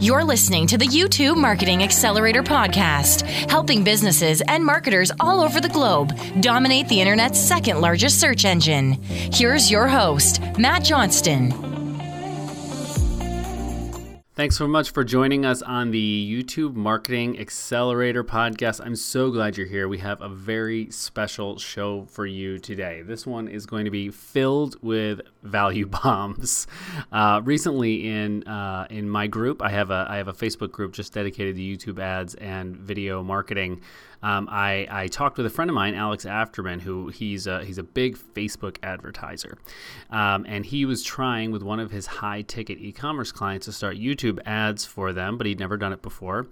You're listening to the YouTube Marketing Accelerator podcast, helping businesses and marketers all over the globe dominate the internet's second largest search engine. Here's your host, Matt Johnston. Thanks so much for joining us on the YouTube Marketing Accelerator podcast. I'm so glad you're here. We have a very special show for you today. This one is going to be filled with value bombs. Uh, recently, in uh, in my group, I have a I have a Facebook group just dedicated to YouTube ads and video marketing um, I, I talked with a friend of mine, Alex Afterman, who he's a, he's a big Facebook advertiser. Um, and he was trying with one of his high ticket e commerce clients to start YouTube ads for them, but he'd never done it before.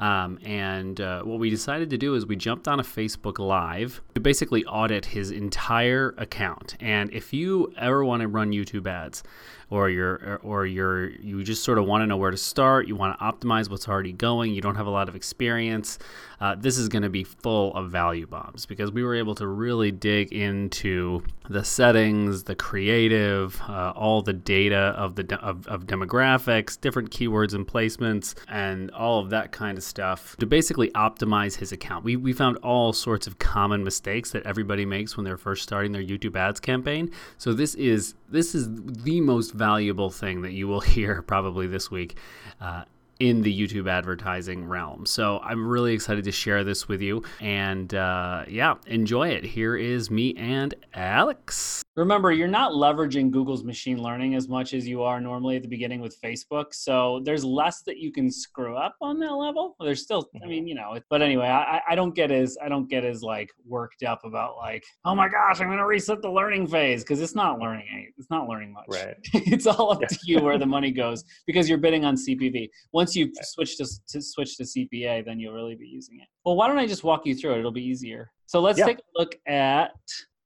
Um, and uh, what we decided to do is we jumped on a Facebook Live to basically audit his entire account. And if you ever want to run YouTube ads, or you're or you're you just sort of want to know where to start, you want to optimize what's already going, you don't have a lot of experience, uh, this is going to be full of value bombs because we were able to really dig into the settings, the creative, uh, all the data of the de- of, of demographics, different keywords and placements, and all of that kind of stuff to basically optimize his account. We, we found all sorts of common mistakes that everybody makes when they're first starting their YouTube ads campaign. So this is this is the most valuable thing that you will hear probably this week. Uh, in the YouTube advertising realm. So I'm really excited to share this with you. And uh, yeah, enjoy it. Here is me and Alex. Remember, you're not leveraging Google's machine learning as much as you are normally at the beginning with Facebook. So there's less that you can screw up on that level. There's still, I mean, you know, but anyway, I, I don't get as, I don't get as like worked up about like, oh my gosh, I'm going to reset the learning phase because it's not learning. It's not learning much. Right. it's all up to you where the money goes because you're bidding on CPV. Once you switch to, to switch to CPA, then you'll really be using it. Well, why don't I just walk you through it? It'll be easier. So let's Yeah. take a look at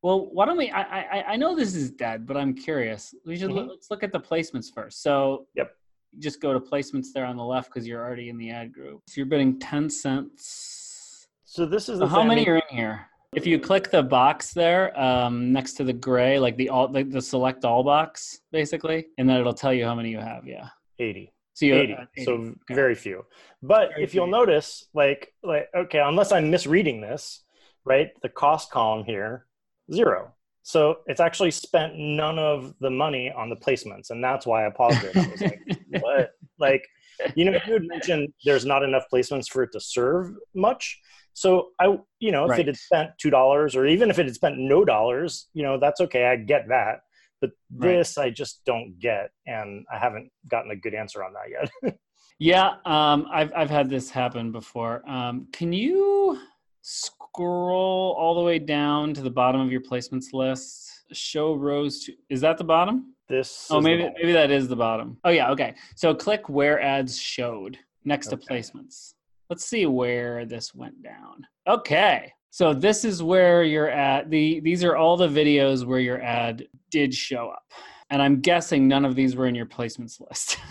well, why don't we? I, I I know this is dead, but I'm curious. We should Mhm. let's look at the placements first. So Yep. just go to placements there on the left because you're already in the ad group. So you're bidding ten cents. So this is So how many are in here? If you click the box there um, next to the gray, like the all like the select all box, basically, and then it'll tell you how many you have. Yeah. 80. So you 80. uh, So Okay. very few. But Very if you'll notice, like, like, okay, unless I'm misreading this, right? The cost column here, zero. So it's actually spent none of the money on the placements, and that's why I paused it. I was like, what? Like, you know, you had mentioned there's not enough placements for it to serve much. So I, you know, if Right. it had spent two dollars, or even if it had spent no dollars, you know, that's okay. I get that. But Right. this I just don't get, and I haven't gotten a good answer on that yet. Yeah, um, I've I've had this happen before. Um, can you scroll all the way down to the bottom of your placements list? Show rows to is that the bottom? this. Oh, maybe maybe that is the bottom. Oh yeah, okay. So click where ads showed next to placements. Let's see where this went down. Okay. So this is where your ad the these are all the videos where your ad did show up. And I'm guessing none of these were in your placements list.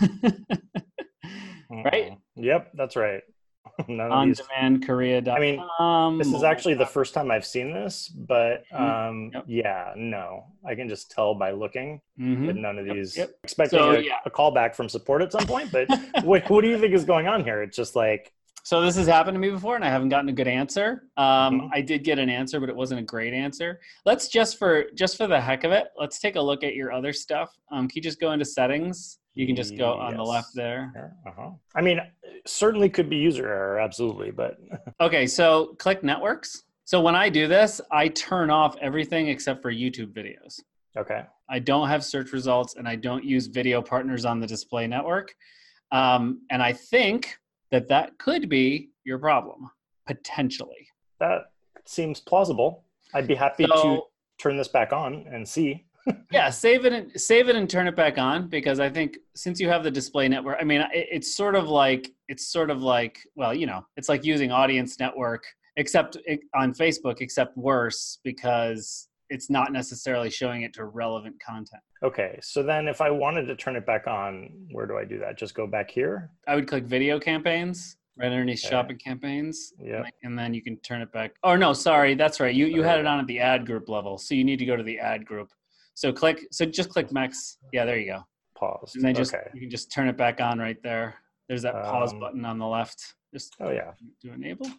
right? Mhm. Yep, that's right. None of these. demand korea.com. I mean, This is actually the first time I've seen this, but Mhm. um, Yep. yeah, no, I can just tell by looking Mhm. that none of Yep, these. yep. Expecting So, a, yeah. a callback from support at some point, but what, what do you think is going on here? It's just like, So this has happened to me before, and I haven't gotten a good answer. Um, Mhm. I did get an answer, but it wasn't a great answer. Let's just for just for the heck of it, let's take a look at your other stuff. Um, can you just go into settings? You can just go on the left there. uh-huh. I mean, certainly could be user error, absolutely, but Okay, so click networks. So when I do this, I turn off everything except for YouTube videos. okay. I don't have search results and I don't use video partners on the display network. Um, and I think that that could be your problem, potentially. That seems plausible. I'd be happy to turn this back on and see. yeah, save it and save it and turn it back on because I think since you have the display network, I mean, it, it's sort of like it's sort of like well, you know, it's like using Audience Network except eh, on Facebook, except worse because it's not necessarily showing it to relevant content. Okay, so then if I wanted to turn it back on, where do I do that? Just go back here? I would click video campaigns right underneath Okay. shopping campaigns. Yeah. and then- you can turn it back. Oh no, sorry, that's right. You you had it on at the ad group level, so you need to go to the ad group. So click. So just click Max. Yeah, there you go. Pause. And then just okay. you can just turn it back on right there. There's that pause Um, button on the left. Just Oh yeah, to enable.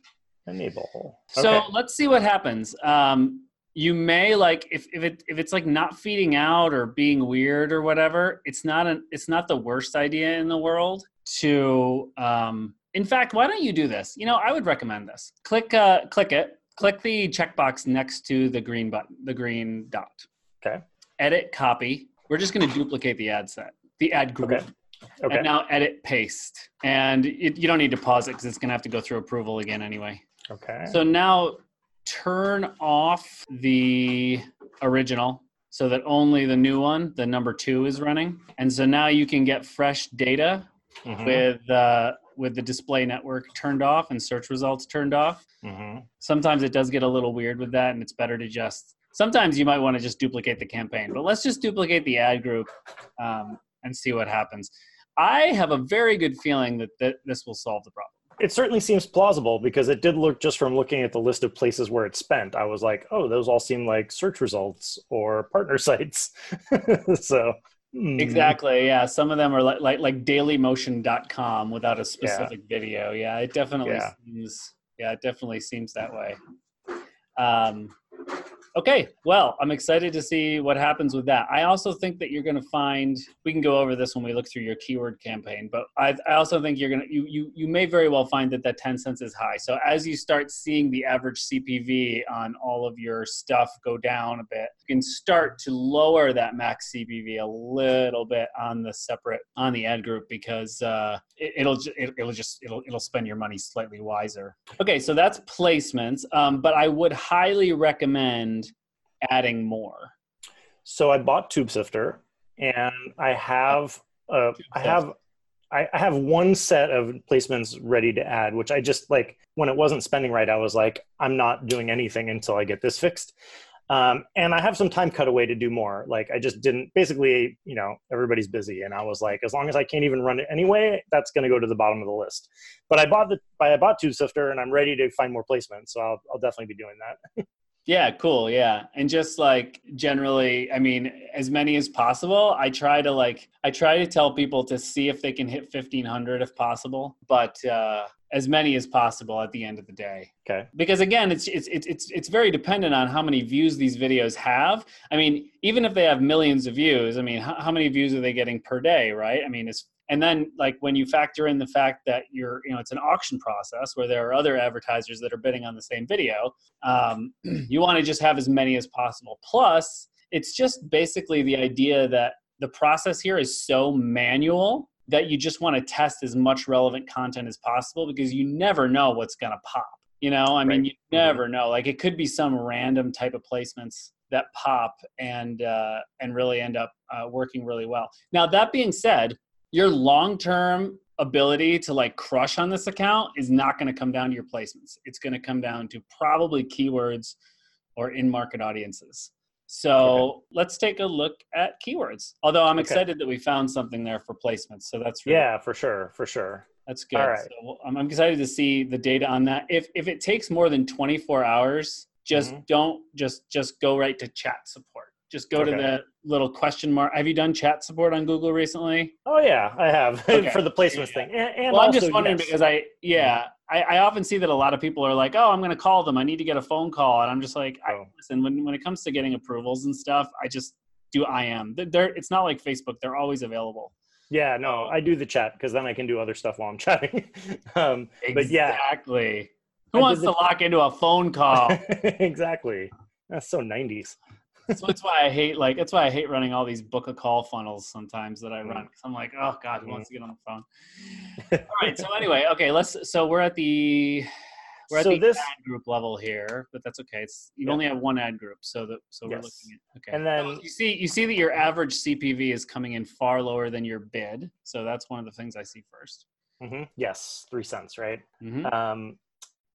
enable. Okay. So let's see what happens. Um, you may like if, if it if it's like not feeding out or being weird or whatever. It's not an it's not the worst idea in the world to. Um, in fact, why don't you do this? You know, I would recommend this. Click uh, click it. Click the checkbox next to the green button, the green dot. Okay. Edit copy. We're just going to duplicate the ad set, the ad group. Okay. Okay. And now edit paste. And it, you don't need to pause it because it's going to have to go through approval again anyway. okay. So now turn off the original so that only the new one, the number two, is running. And so now you can get fresh data Mhm, with uh, with the display network turned off and search results turned off. mhm. Sometimes it does get a little weird with that, and it's better to just. Sometimes you might want to just duplicate the campaign, but let's just duplicate the ad group um, and see what happens. I have a very good feeling that, that this will solve the problem. It certainly seems plausible because it did look just from looking at the list of places where it's spent. I was like, oh, those all seem like search results or partner sites. so hmm. Exactly. Yeah. Some of them are like like like dailymotion.com without a specific video. Yeah. It definitely Yeah. seems yeah, it definitely seems that way. Um okay. Well, I'm excited to see what happens with that. I also think that you're gonna find we can go over this when we look through your keyword campaign, but I I also think you're gonna you you you may very well find that that 10 cents is high. So as you start seeing the average CPV on all of your stuff go down a bit, you can start to lower that max CPV a little bit on the separate on the ad group because uh, it, it'll it, it'll just it'll it'll spend your money slightly wiser. Okay, so that's placements, um, but I would highly recommend adding more. So I bought Tube Sifter, and I have uh, I have I, I have one set of placements ready to add, which I just like when it wasn't spending right. I was like, I'm not doing anything until I get this fixed. Um, and I have some time cut away to do more. Like I just didn't. Basically, you know, everybody's busy, and I was like, as long as I can't even run it anyway, that's going to go to the bottom of the list. But I bought the I bought Tube Sifter, and I'm ready to find more placements. So I'll, I'll definitely be doing that. Yeah, cool. Yeah. And just like generally, I mean, as many as possible. I try to like, I try to tell people to see if they can hit 1500 if possible, but uh, as many as possible at the end of the day. Okay. Because again, it's, it's, it's, it's, it's very dependent on how many views these videos have. I mean, even if they have millions of views, I mean, how, how many views are they getting per day, right? I mean, it's, and then like when you factor in the fact that you're you know it's an auction process where there are other advertisers that are bidding on the same video um, you want to just have as many as possible. Plus it's just basically the idea that the process here is so manual that you just want to test as much relevant content as possible because you never know what's going to pop you know? I mean you never know. Like it could be some random type of placements that pop and uh, and really end up uh, working really well. Now that being said your long-term ability to like crush on this account is not going to come down to your placements it's going to come down to probably keywords or in-market audiences so Okay. let's take a look at keywords although i'm Okay. excited that we found something there for placements so that's really Yeah, for sure, for sure. that's good. All right. So I'm, I'm excited to see the data on that. If if it takes more than 24 hours, just Mhm. don't just just go right to chat support. Just go to the little question mark. Have you done chat support on Google recently? Oh yeah, I have Okay. for the placements thing. And, and well, I'm also, just wondering yes. because I yeah I, I often see that a lot of people are like, oh, I'm going to call them. I need to get a phone call, and I'm just like, I, Oh. listen. When when it comes to getting approvals and stuff, I just do I They're, they're it's not like Facebook. They're always available. yeah, no, I do the chat because then I can do other stuff while I'm chatting. um, But yeah. exactly. Who I wants to the- lock into a phone call? exactly. That's so 90s. So that's why I hate like that's why I hate running all these book a call funnels sometimes that I Mm. run. I'm like, oh god, who wants to get on the phone? all right. So anyway, okay, let's. So we're at the we're at So the this- ad group level here, but that's okay. It's you Yeah. only have one ad group, so that so we're looking at okay. And then So you see you see that your average CPV is coming in far lower than your bid. So that's one of the things I see 1st mm-hmm. yes, three cents, right? Mm-hmm. Um,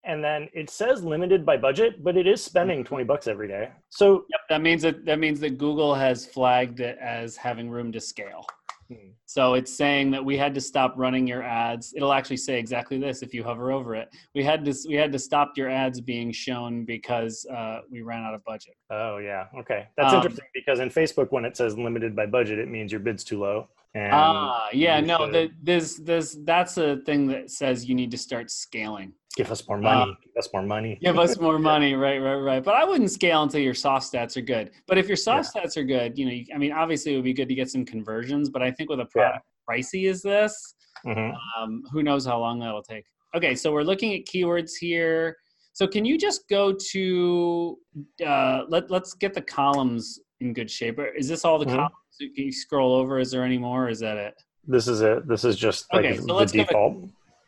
and then it says limited by budget, but it is spending 20 bucks every day. So Yep, that means that that means that Google has flagged it as having room to scale. Hmm. So it's saying that we had to stop running your ads. It'll actually say exactly this if you hover over it. We had to we had to stop your ads being shown because uh, we ran out of budget. Oh yeah, okay. That's Um, interesting because in Facebook, when it says limited by budget, it means your bid's too low. And Ah, yeah, no, the, this this that's a thing that says you need to start scaling. Give us more money. uh, give us more money. Give us more money, right, right, right. But I wouldn't scale until your soft stats are good. But if your soft stats are good, you know, you, I mean, obviously it would be good to get some conversions. But I think with a product pricey as this, Mhm. um, who knows how long that'll take. Okay, so we're looking at keywords here. So can you just go to uh, let Let's get the columns in good shape. Is this all the Mhm. columns? Can you scroll over? Is there any more? Or is that it? This is it. This is just like Okay, so the let's go with- default.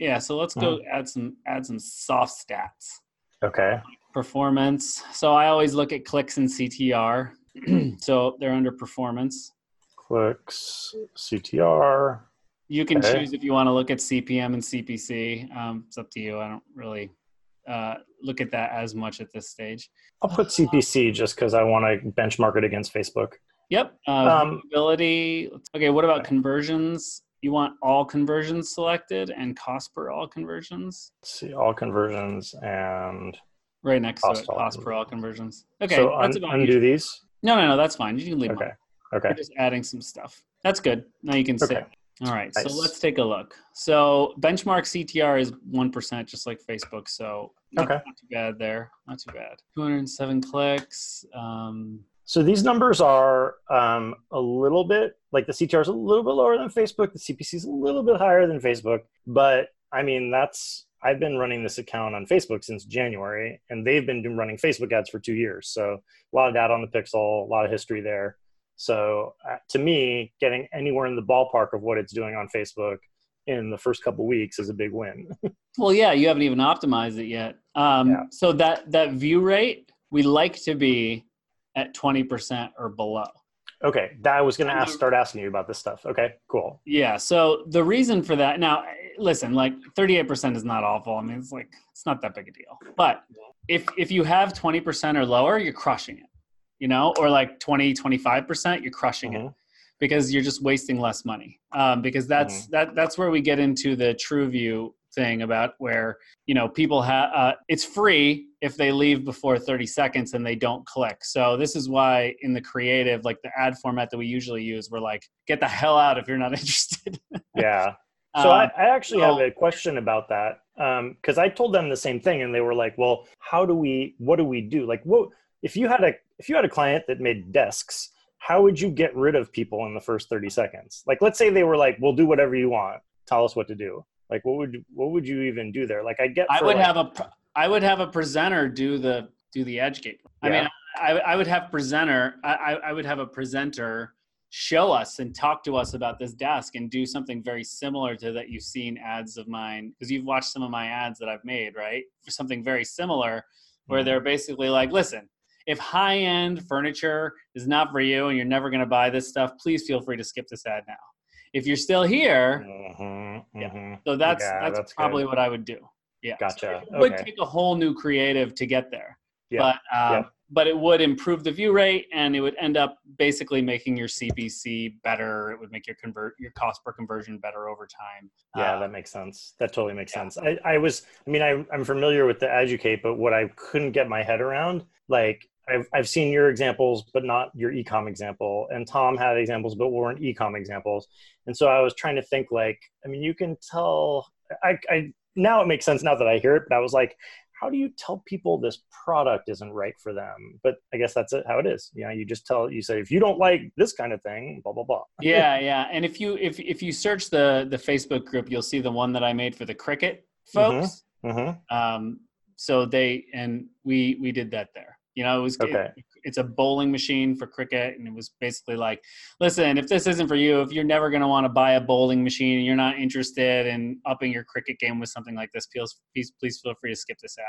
Yeah. So let's go add some add some soft stats. Okay. Performance. So I always look at clicks and CTR. so they're under performance. Clicks, CTR. You can Okay. choose if you want to look at CPM and CPC. Um, it's up to you. I don't really uh, look at that as much at this stage. I'll put CPC just because I want to benchmark it against Facebook. Yep. Uh, Um. Okay. What about conversions? You want all conversions selected and cost per all conversions Let's see all conversions and right next Cost to it. Cost per all conversions. Okay. so that's un- about undo these. No, no, no. That's fine. You can leave them. Okay. Okay. We're just adding some stuff. That's good. Now you can see. Okay. All right. Nice. So let's take a look. So benchmark CTR is 1%, just like Facebook. So not, Okay. not too bad there. Not too bad. 207 clicks. Um, So these numbers are um, a little bit like the CTR is a little bit lower than Facebook. The CPC is a little bit higher than Facebook. But I mean, that's I've been running this account on Facebook since January, and they've been doing- running Facebook ads for two years. So a lot of data on the pixel, a lot of history there. So uh, to me, getting anywhere in the ballpark of what it's doing on Facebook in the first couple weeks is a big win. well, yeah, you haven't even optimized it yet. Um, Yeah. So that, that view rate, we like to be at 20% or below. okay, that I was going to ask, start asking you about this stuff. Okay, cool. Yeah. So the reason for that now, listen, like 38% is not awful. I mean, it's like, it's not that big a deal. But if, if you have 20% or lower, you're crushing it, you know, or like 20, 25%, you're crushing it Mhm. because you're just wasting less money. Um, because that's, that, that's where we get into the TrueView thing about where, you know, people have, uh, it's free if they leave before 30 seconds and they don't click. So this is why in the creative, like the ad format that we usually use, we're like, get the hell out if you're not interested. Yeah. So Um, I, I actually have a question about that because I told them the same thing, and they were like, "Well, how do we? What do we do? Like, what if you had a if you had a client that made desks? How would you get rid of people in the first thirty seconds? Like, let's say they were like, "We'll do whatever you want. Tell us what to do." Like, what would what would you even do there? Like, I get. I would like- have a I would have a presenter do the do the ADUCATE. I mean, I, I would have presenter I, I would have a presenter show us and talk to us about this desk and do something very similar to that you've seen ads of mine because you've watched some of my ads that I've made right for something very similar where Mhm. they're basically like listen if high end furniture is not for you and you're never going to buy this stuff please feel free to skip this ad now if you're still here Mhm, Yeah. mhm. so that's Yeah, that's, that's good. probably what I would do. Yeah, So Gotcha. it would Okay. take a whole new creative to get there. Yeah. But um, Yeah. but it would improve the view rate, and it would end up basically making your CPC better. It would make your convert your cost per conversion better over time. Yeah, Uh, that makes sense. That totally makes yeah. sense. I, I was, I mean, I, I'm familiar with the ADUCATE, but what I couldn't get my head around, like, I've, I've seen your examples, but not your ecom example. And Tom had examples, but weren't ecom examples. And so I was trying to think, like, I mean, you can tell, I, I now it makes sense now that I hear it, but I was like, how do you tell people this product isn't right for them? But I guess that's it, how it is. You know, you just tell, you say, if you don't like this kind of thing, blah, blah, blah. yeah, yeah. And if you if if you search the the Facebook group, you'll see the one that I made for the cricket folks. Mm-hmm. Um, so they and we we did that there. You know, it was Okay. it- it's a bowling machine for cricket, and it was basically like, listen, if this isn't for you, if you're never going to want to buy a bowling machine, and you're not interested in upping your cricket game with something like this, please please, please feel free to skip this ad.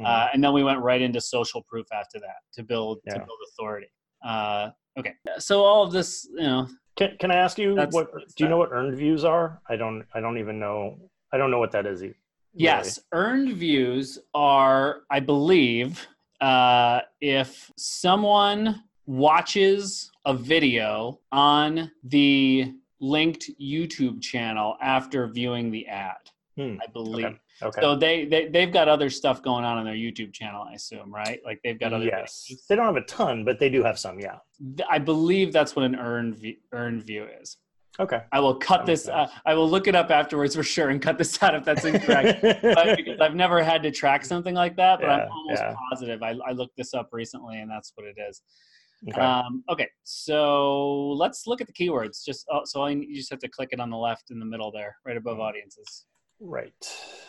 Mm-hmm. Uh, and then we went right into social proof after that to build to Yeah. build authority. Uh, okay, so all of this, you know, Can, can I ask you what do you that. know what earned views are? I don't I don't even know I don't know what that is. e- Yes, earned views are, I believe, uh, if someone watches a video on the linked YouTube channel after viewing the ad. Hmm, I believe. Okay. Okay. So they, they they've got other stuff going on on their YouTube channel, I assume, right? Like they've got other. yes, they don't have a ton, but they do have some. Yeah. I believe that's what an earned view, earned view is. Okay. I will cut That this. Uh. I will look it up afterwards for sure and cut this out if that's incorrect. but because I've never had to track something like that, but Yeah, I'm almost yeah. positive. I, I looked this up recently, and that's what it is. okay. Um, okay, so let's look at the keywords. Just oh, so I, you just have to click it on the left in the middle there, right above audiences. right.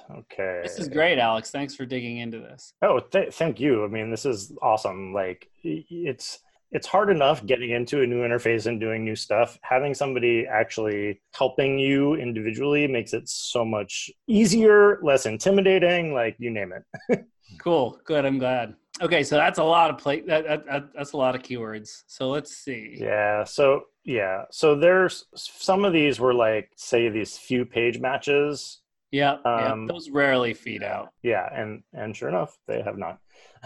Okay. This is great, Alex. Thanks for digging into this. Oh, th- thank you. I mean, this is awesome. Like, it's it's hard enough getting into a new interface and doing new stuff. Having somebody actually helping you individually makes it so much easier, less intimidating. Like, you name it. Cool, good. I'm glad. Okay, so that's a lot of play. That, that, that that's a lot of keywords. So let's see. Yeah. So yeah. So there's some of these were like, say, these few page matches. Yeah, yeah, Um, those rarely feed out. Yeah, and and sure enough, they have not.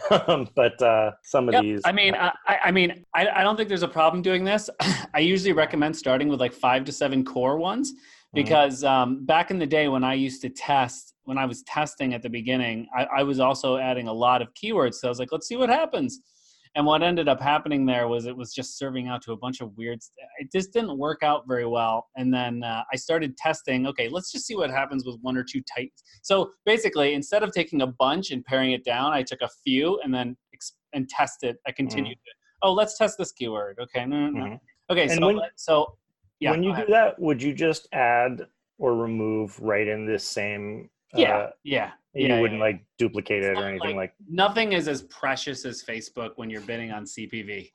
but uh, some of Yep. these, I mean, I, I I mean, I, I don't think there's a problem doing this. I usually recommend starting with like five to seven core ones because um, back in the day when I used to test, when I was testing at the beginning, I, I was also adding a lot of keywords. So I was like, let's see what happens. And what ended up happening there was it was just serving out to a bunch of weird. It just didn't work out very well. And then uh, I started testing. Okay, let's just see what happens with one or two tight. So basically, instead of taking a bunch and paring it down, I took a few and then ex- and tested. I continued it. Oh, let's test this keyword. Okay, no, no, no. Mhm. Okay, And so when- so yeah. when you do that, would you just add or remove right in this same? yeah, uh, yeah, you yeah, wouldn't yeah. like duplicate it or anything like, nothing is as precious as Facebook when you're bidding on CPV.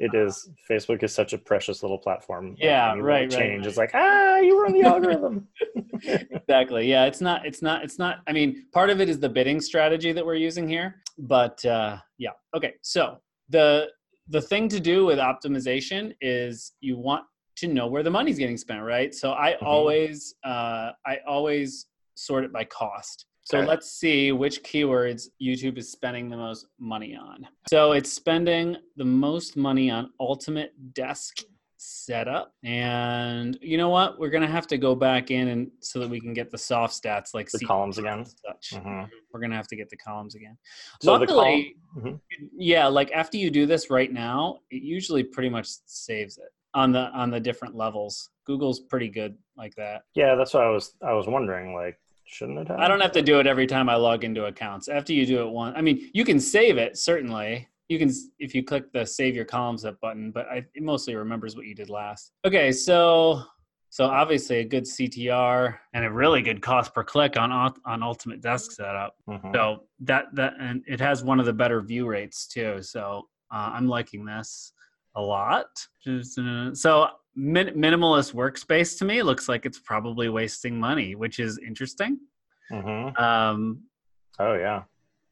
it is. Facebook is such a precious little platform. Yeah, little right, Change right. is like ah, you run the algorithm. exactly. Yeah, it's not. It's not. It's not. I mean, part of it is the bidding strategy that we're using here, but uh, yeah. Okay, so the the thing to do with optimization is you want to know where the money's getting spent, right? So I Mhm. always uh, I always sort it by cost. So Okay. let's see which keywords YouTube is spending the most money on. So it's spending the most money on ultimate desk setup. And you know what? We're gonna have to go back in and so that we can get the soft stats like The CPV columns again? Such. Mhm. We're gonna have to get the columns again. So the Luckily, column- yeah, like after you do this right now, it usually pretty much saves it on the on the different levels. Google's pretty good like that. Yeah, that's what I was. I was wondering. Like, shouldn't it have? I don't have to do it every time I log into accounts. After you do it once, I mean, you can save it certainly. You can if you click the save your columns up button, but I, it mostly remembers what you did last. Okay, so so obviously a good CTR and a really good cost per click on on Ultimate Desk Setup. Mhm. So that that and it has one of the better view rates too. So uh, I'm liking this a lot. Uh, So min- minimalist workspace to me looks like it's probably wasting money, which is interesting. Mhm. Um, Oh yeah.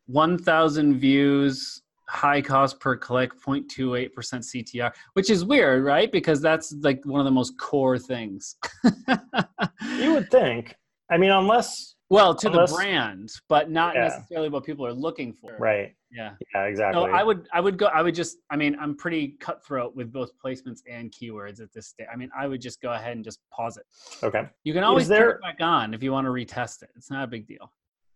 1,000 views, high cost per click, 0.28% CTR, which is weird, right? Because that's like one of the most core things. You would think. I mean, unless well, to Unless- the brand, but not Yeah. necessarily what people are looking for. right. Yeah. Yeah. Exactly. No, I would, I would go, I would just, I mean, I'm pretty cutthroat with both placements and keywords at this stage. I mean, I would just go ahead and just pause it. okay. You can always there- turn it back on if you want to retest it. It's not a big deal.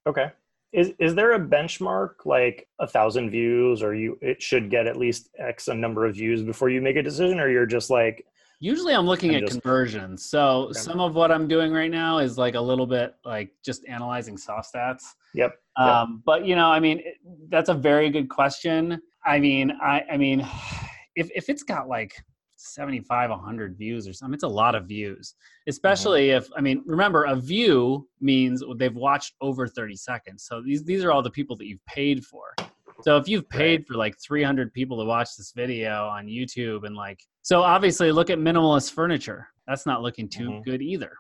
Okay. Is is there a benchmark like a thousand views, or you it should get at least X a number of views before you make a decision, or you're just like, Usually I'm looking I'm at just- conversions. So Okay. some of what I'm doing right now is like a little bit like just analyzing soft stats. yep, Um, but you know, I mean, that's a very good question. I mean, I, I mean, if, if it's got like 75, 100 views or something, it's a lot of views, especially if, I mean, remember a view means they've watched over 30 seconds. So these, these are all the people that you've paid for. So if you've paid for like 300 people to watch this video on YouTube and like, so obviously look at minimalist furniture. That's not looking too Mhm. good either.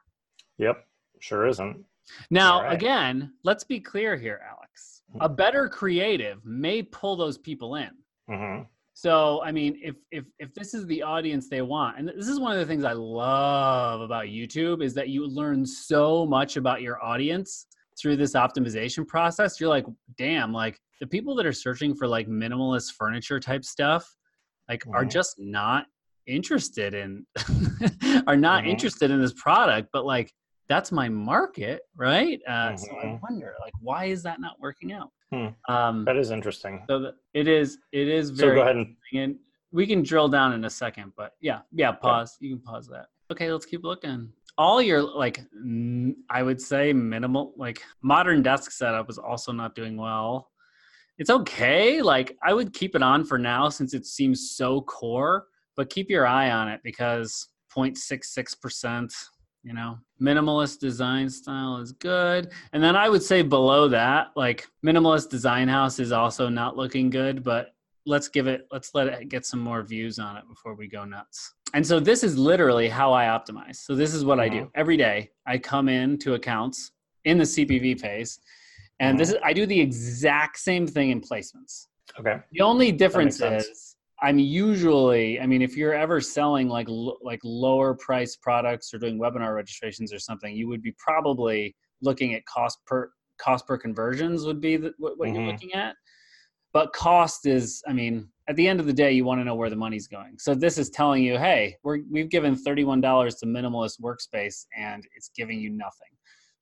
yep, sure isn't. Now, right. again, let's be clear here, Alex. A better creative may pull those people in. hmm So, I mean, if if if this is the audience they want, and this is one of the things I love about YouTube is that you learn so much about your audience through this optimization process. You're like, damn, like the people that are searching for like minimalist furniture type stuff, like are Mhm. just not interested in are not Mhm. interested in this product, but like that's my market, right? Uh, So I Mhm. wonder, like, why is that not working out? Hmm. Um, That is interesting. so the, it is. It is So go ahead and and we can drill down in a second, but yeah, yeah. Pause. You can pause that. Okay, let's keep looking. All your like, I would say minimal, like modern desk setup is also not doing well. It's okay. Like I would keep it on for now since it seems so core, but keep your eye on it because 0.66%, you know, minimalist design style is good. And then I would say below that, like minimalist design house is also not looking good, but let's give it let's let it get some more views on it before we go nuts. And so this is literally how i optimize. So this is what i do. Every day i come in to accounts in the cpv phase and this is i do the exact same thing in placements. Okay. the only difference is i'm usually i mean if you're ever selling like like lower price products or doing webinar registrations or something you would be probably looking at cost per cost per conversions would be the, what, what you're Mhm. looking at but cost is i mean at the end of the day you want to know where the money's going. So this is telling you hey we're, we've given $31 to minimalist workspace and it's giving you nothing.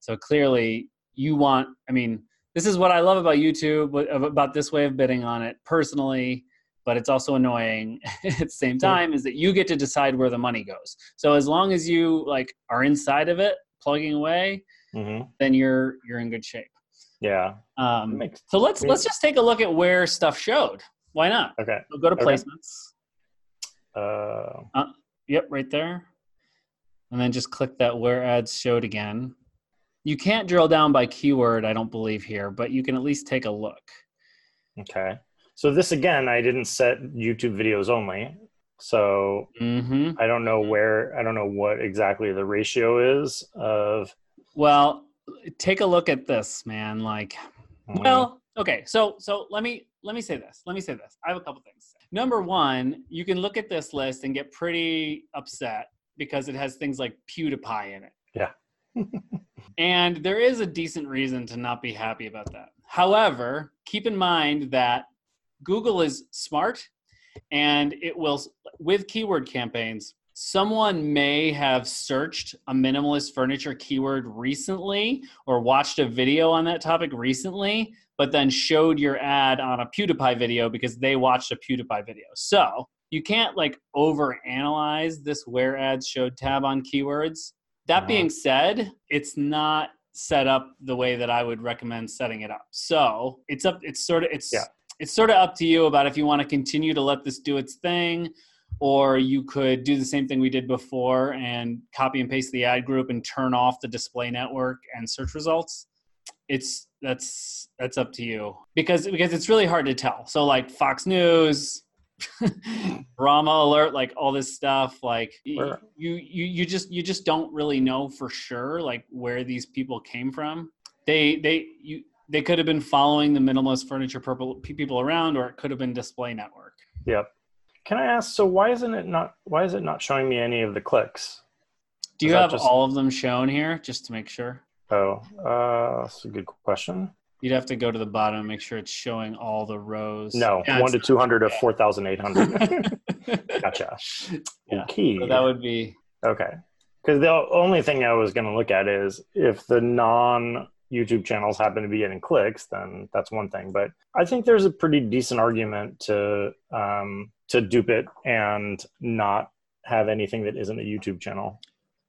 So clearly you want i mean this is what i love about youtube about this way of bidding on it personally but it's also annoying at the same time is that you get to decide where the money goes. So as long as you like are inside of it plugging away hmm then you're you're in good shape Yeah. um, so let's let's just take a look at where stuff showed. Why not? okay. We'll go to Okay. placements. Uh, Yep, right there. And then just click that where ads showed again. You can't drill down by keyword, I don't believe here, but you can at least take a look. okay. So this again, I didn't set YouTube videos only. So hmm I don't know where I don't know what exactly the ratio is of. Well, take a look at this, man. Like, Mhm. well, okay. So so let me let me say this. Let me say this. I have a couple things. Number one, you can look at this list and get pretty upset because it has things like PewDiePie in it. Yeah. and there is a decent reason to not be happy about that. However, keep in mind that Google is smart and it will with keyword campaigns someone may have searched a minimalist furniture keyword recently or watched a video on that topic recently but then showed your ad on a pewdiepie video because they watched a pewdiepie video. So you can't like over analyze this where ads showed tab on keywords. That being said it's not set up the way that i would recommend setting it up. So it's up it's sort of it's Yeah. it's sort of up to you about if you want to continue to let this do its thing or you could do the same thing we did before and copy and paste the ad group and turn off the display network and search results it's that's that's up to you because because it's really hard to tell so like fox news DramaAlert, like all this stuff, like Where- you you you just you just don't really know for sure like where these people came from. They they you they could have been following the minimalist furniture purple people around, or it could have been display network. Yep. Can I ask? So why isn't it not? Why is it not showing me any of the clicks? Do Is you have just- all of them shown here, just to make sure? Oh, uh, that's a good question. You'd have to go to the bottom and make sure it's showing all the rows. No, Yeah, one to two hundred of four thousand eight hundred. gotcha. Yeah. Okay. So that would be Okay. Because the only thing I was going to look at is if the non YouTube channels happen to be getting clicks, then that's one thing. But I think there's a pretty decent argument to um, to dupe it and not have anything that isn't a YouTube channel.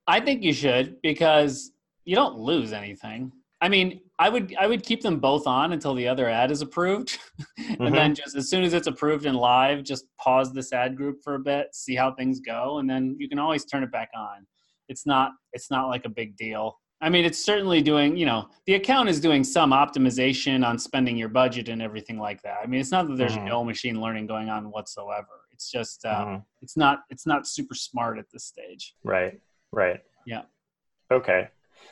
I think you should because you don't lose anything. I mean, I would I would keep them both on until the other ad is approved, and Mhm. then just as soon as it's approved and live, just pause this ad group for a bit, see how things go, and then you can always turn it back on. It's not it's not like a big deal. I mean, it's certainly doing you know the account is doing some optimization on spending your budget and everything like that. I mean, it's not that there's Mhm. no machine learning going on whatsoever. It's just uh, Mhm. it's not it's not super smart at this stage. Right. Right. Yeah. Okay.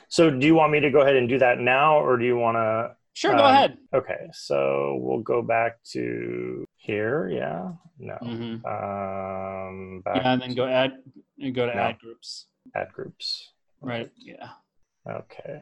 So do you want me to go ahead and do that now, or do you want to? Sure, go Um, ahead. Okay. So we'll go back to here. Yeah. No. hmm Um. Back Yeah, and then go add and go to No. ad groups. ad groups. Right. Yeah. Okay.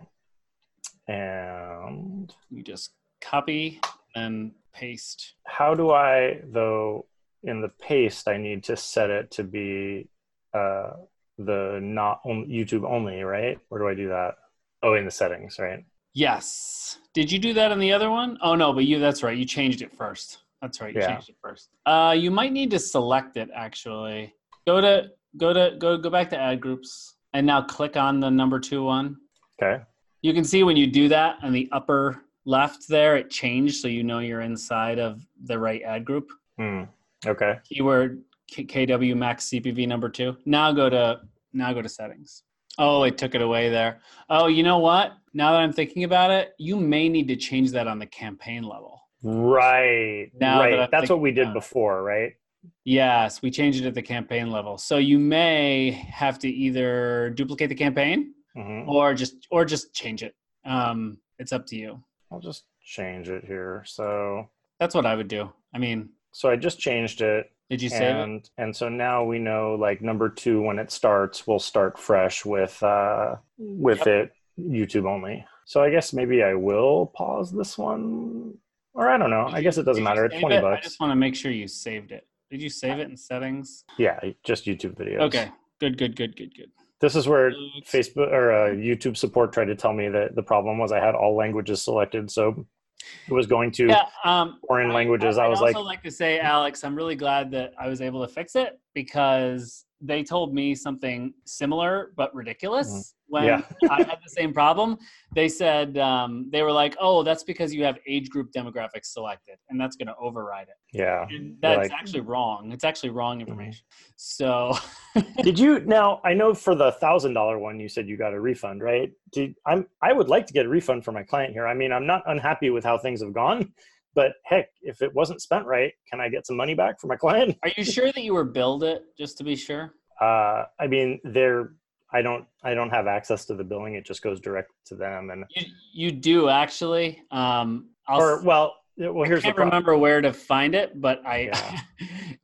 And You just copy and paste. how do I, though, in the paste, I need to set it to be uh, the not on, YouTube only, right? Where do I do that? Oh, in the settings, right? Yes. Did you do that in the other one? Oh no, but you that's right. You changed it first. That's right. You Yeah. changed it first. Uh you might need to select it actually. Go to go to go go back to ad groups and now click on the number two one. Okay. You can see when you do that on the upper left there, it changed so you know you're inside of the right ad group. Hmm. Okay. Keyword K- KW max CPV number two. Now go to now go to settings. Oh, it took it away there. Oh, you know what? Now that I'm thinking about it, you may need to change that on the campaign level. Right. Now right. I'm That's what we did before, right? Yes, we changed it at the campaign level. So you may have to either duplicate the campaign hmm or just or just change it. Um, it's up to you. I'll just change it here. So, That's what I would do. I mean, so I just changed it. did you save it? and and so now we know like number two when it starts we'll start fresh with uh with it youtube only so i guess maybe i will pause this one or i don't know i guess it doesn't matter it's 20 it? I bucks just want to make sure you saved it. Did you save it in settings? yeah just youtube videos Okay. Good, good, good, good, good. This is where facebook or uh, youtube support tried to tell me that the problem was i had all languages selected so it was going to Yeah, um, foreign I- languages. I, I'd was also like like to say, Alex, I'm really glad that I was able to fix it because they told me something similar but ridiculous when Mm-hmm. Yeah. I had the same problem. They said um, they were like, "Oh, that's because you have age group demographics selected, and that's going to override it." yeah And that's like- Mm-hmm. actually wrong. It's actually wrong information. So Did you now? I know for the thousand dollar one, you said you got a refund, right? Did I'm? I would like to get a refund for my client here. I mean, I'm not unhappy with how things have gone, but heck, if it wasn't spent right, can I get some money back for my client? Are you sure that you were billed it? Just to be sure. Uh, I mean, they're. I don't. I don't have access to the billing. It just goes direct to them, and You you do actually. Um, I'll, or well, well, I here's the can't remember where to find it, but I. Yeah.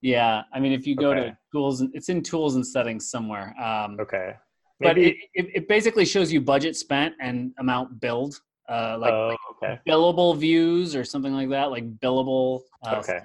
Yeah, I mean, if you go Okay. to tools, and it's in tools and settings somewhere. Um, Okay, but it, it, it basically shows you budget spent and amount billed, uh, like, oh, like billable views or something like that, like billable. Uh, Okay. like.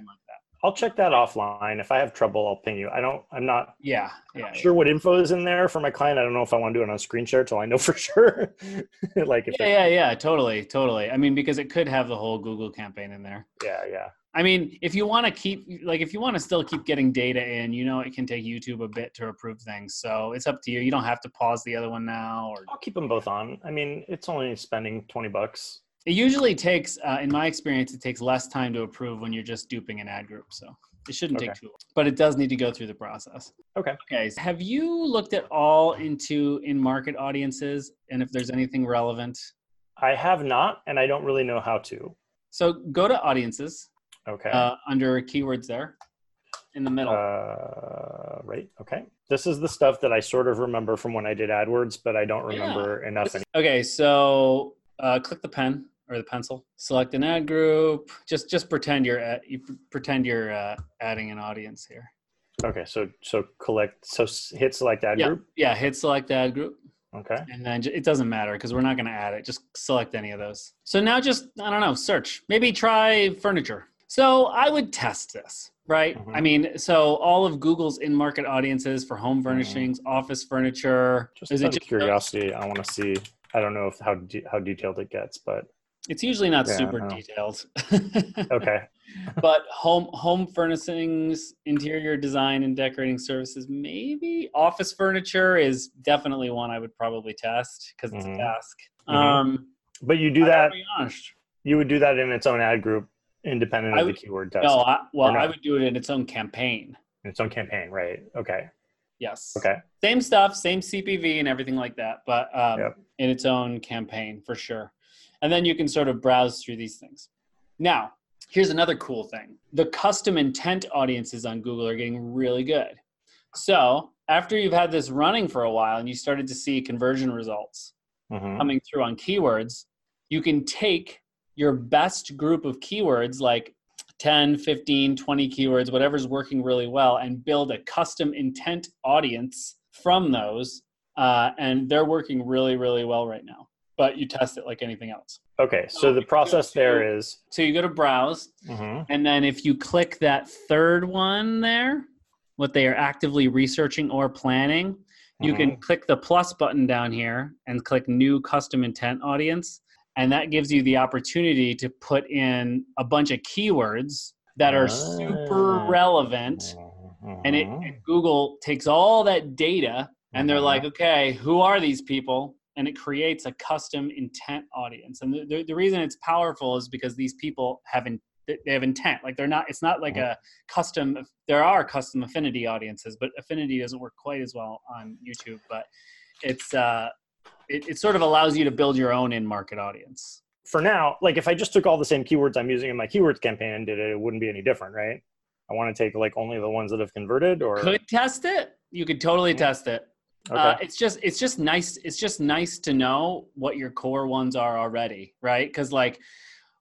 I'll check that offline. If I have trouble, I'll ping you. I don't. I'm not Yeah, yeah. yeah. sure what info is in there for my client. I don't know if I want to do it on screen share till I know for sure. like if Yeah, yeah, yeah, totally, totally. I mean, because it could have the whole Google campaign in there. yeah, yeah. I mean, if you want to keep, like, if you want to still keep getting data in, you know, it can take YouTube a bit to approve things. So it's up to you. You don't have to pause the other one now. Or I'll keep them both on. I mean, it's only spending twenty bucks. It usually takes, uh, in my experience, it takes less time to approve when you're just duping an ad group. So it shouldn't take too long, but it does need to go through the process. Okay. Okay. so have you looked at all into in market audiences and if there's anything relevant? I have not, and I don't really know how to. So go to audiences Okay. uh, under keywords there in the middle. Uh, right. Okay. This is the stuff that I sort of remember from when I did AdWords, but I don't Yeah. remember enough. This okay, so uh, click the pen or the pencil. Select an ad group. Just just pretend you're at, you pretend you're uh, adding an audience here. Okay. So so collect. So hit select ad yeah, group. yeah. Hit select ad group, Okay. and then it doesn't matter because we're not going to add it. Just select any of those. So now just I don't know, search. Maybe try furniture. So I would test this, right? Mhm. I mean, so all of Google's in-market audiences for home furnishings, office furniture. Just is out it of just curiosity, I want to see. I don't know if how de- how detailed it gets, but It's usually not Yeah, super detailed. okay. but home home furnishings, interior design and decorating services, maybe office furniture is definitely one I would probably test because it's Mhm. a task. Mhm. Um, But you do I that. You would do that in its own ad group, independent of would- the keyword test. No, I, well, I would do it in its own campaign. in its own campaign, right? Okay. Yes. Okay. Same stuff, same CPV and everything like that, but um, Yep. in its own campaign for sure. And then you can sort of browse through these things. Now, here's another cool thing the custom intent audiences on Google are getting really good. So, after you've had this running for a while and you started to see conversion results Mhm. coming through on keywords, you can take your best group of keywords like 10, 15, 20 keywords, whatever's working really well, and build a custom intent audience from those. Uh, and they're working really, really well right now. But you test it like anything else. Okay. So So the process go there to- is. So you go to browse, Mhm. and then if you click that third one there, what they are actively researching or planning, you can click the plus button down here and click new custom intent audience. And that gives you the opportunity to put in a bunch of keywords that are super Ah. relevant and it and Google takes all that data and they're like, okay, who are these people? And it creates a custom intent audience. And the, the, the reason it's powerful is because these people have in, they have intent. Like they're not. It's not like Mhm. a custom. There are custom affinity audiences, but affinity doesn't work quite as well on YouTube. But it's uh, it, it sort of allows you to build your own in market audience. for now, like if I just took all the same keywords I'm using in my keywords campaign and did it, it wouldn't be any different, right? I want to take like only the ones that have converted or Could test it. You could totally test it. Okay. Uh, it's just it's just nice it's just nice to know what your core ones are already right because like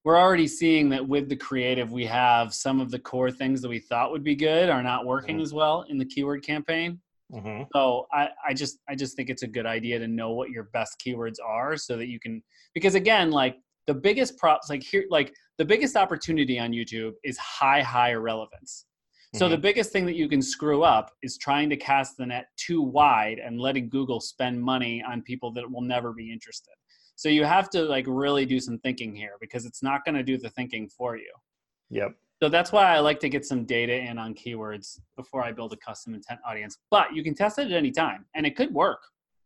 we're already seeing that with the creative we have some of the core things that we thought would be good are not working Mhm. as well in the keyword campaign Mhm. so I, I just i just think it's a good idea to know what your best keywords are so that you can because again like the biggest props like here like the biggest opportunity on youtube is high high relevance so the biggest thing that you can screw up is trying to cast the net too wide and letting Google spend money on people that will never be interested. So you have to like really do some thinking here because it's not going to do the thinking for you. Yep. So that's why I like to get some data in on keywords before I build a custom intent audience. But you can test it at any time and it could work.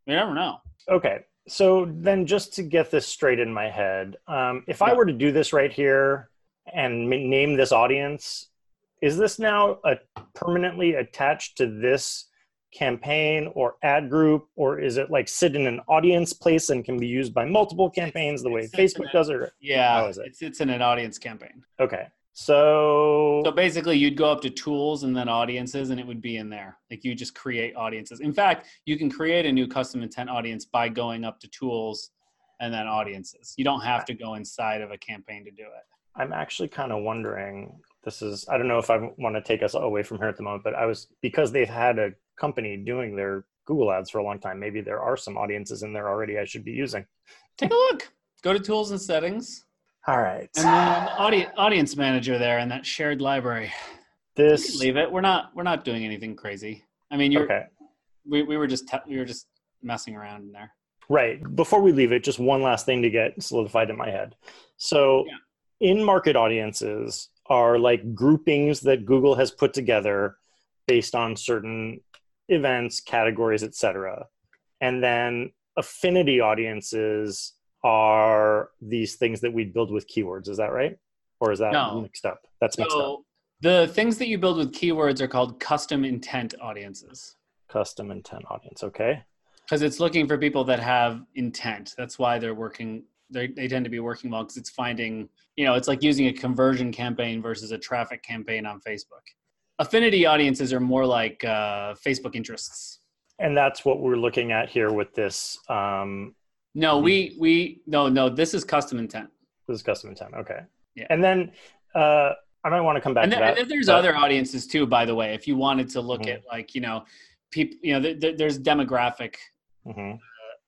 You never know. Okay. So then, just to get this straight in my head, um, if I were to do this right here and name this audience, is this now a permanently attached to this campaign or ad group, or is it like sit in an audience place and can be used by multiple campaigns the way It sits Facebook does it? or- Yeah, it? it's it's in an audience campaign. Okay. So, So basically, you'd go up to tools and then audiences, and it would be in there. Like you just create audiences. In fact, you can create a new custom intent audience by going up to tools and then audiences. You don't have to go inside of a campaign to do it. I'm actually kind of wondering. This is I don't know if I want to take us away from here at the moment, but I was because they've had a company doing their Google ads for a long time. Maybe there are some audiences in there already I should be using. Take a look. Go to tools and settings, All right. and then audience audience manager there in that shared library. This leave it. We're not we're not doing anything crazy. I mean, you're okay. we, we were just te- we were just messing around in there. Right. Before we leave it, just one last thing to get solidified in my head. So, in market audiences are like groupings that Google has put together based on certain events, categories, etc. And then affinity audiences are these things that we build with keywords. Is that right? Or is that No. mixed up? That's mixed up. So the things that you build with keywords are called custom intent audiences. Custom intent audience. Okay. because it's looking for people that have intent. That's why they're working. They they tend to be working well because it's finding. You know, it's like using a conversion campaign versus a traffic campaign on Facebook. Affinity audiences are more like uh, Facebook interests. And that's what we're looking at here with this. Um, No, we we no no. This is custom intent, this is custom intent. Okay. Yeah. And then uh, I might want to come back and to then, that. and there's but- other audiences too. By the way, if you wanted to look Mhm. at like you know, people, you know, th- th- there's demographic Mhm.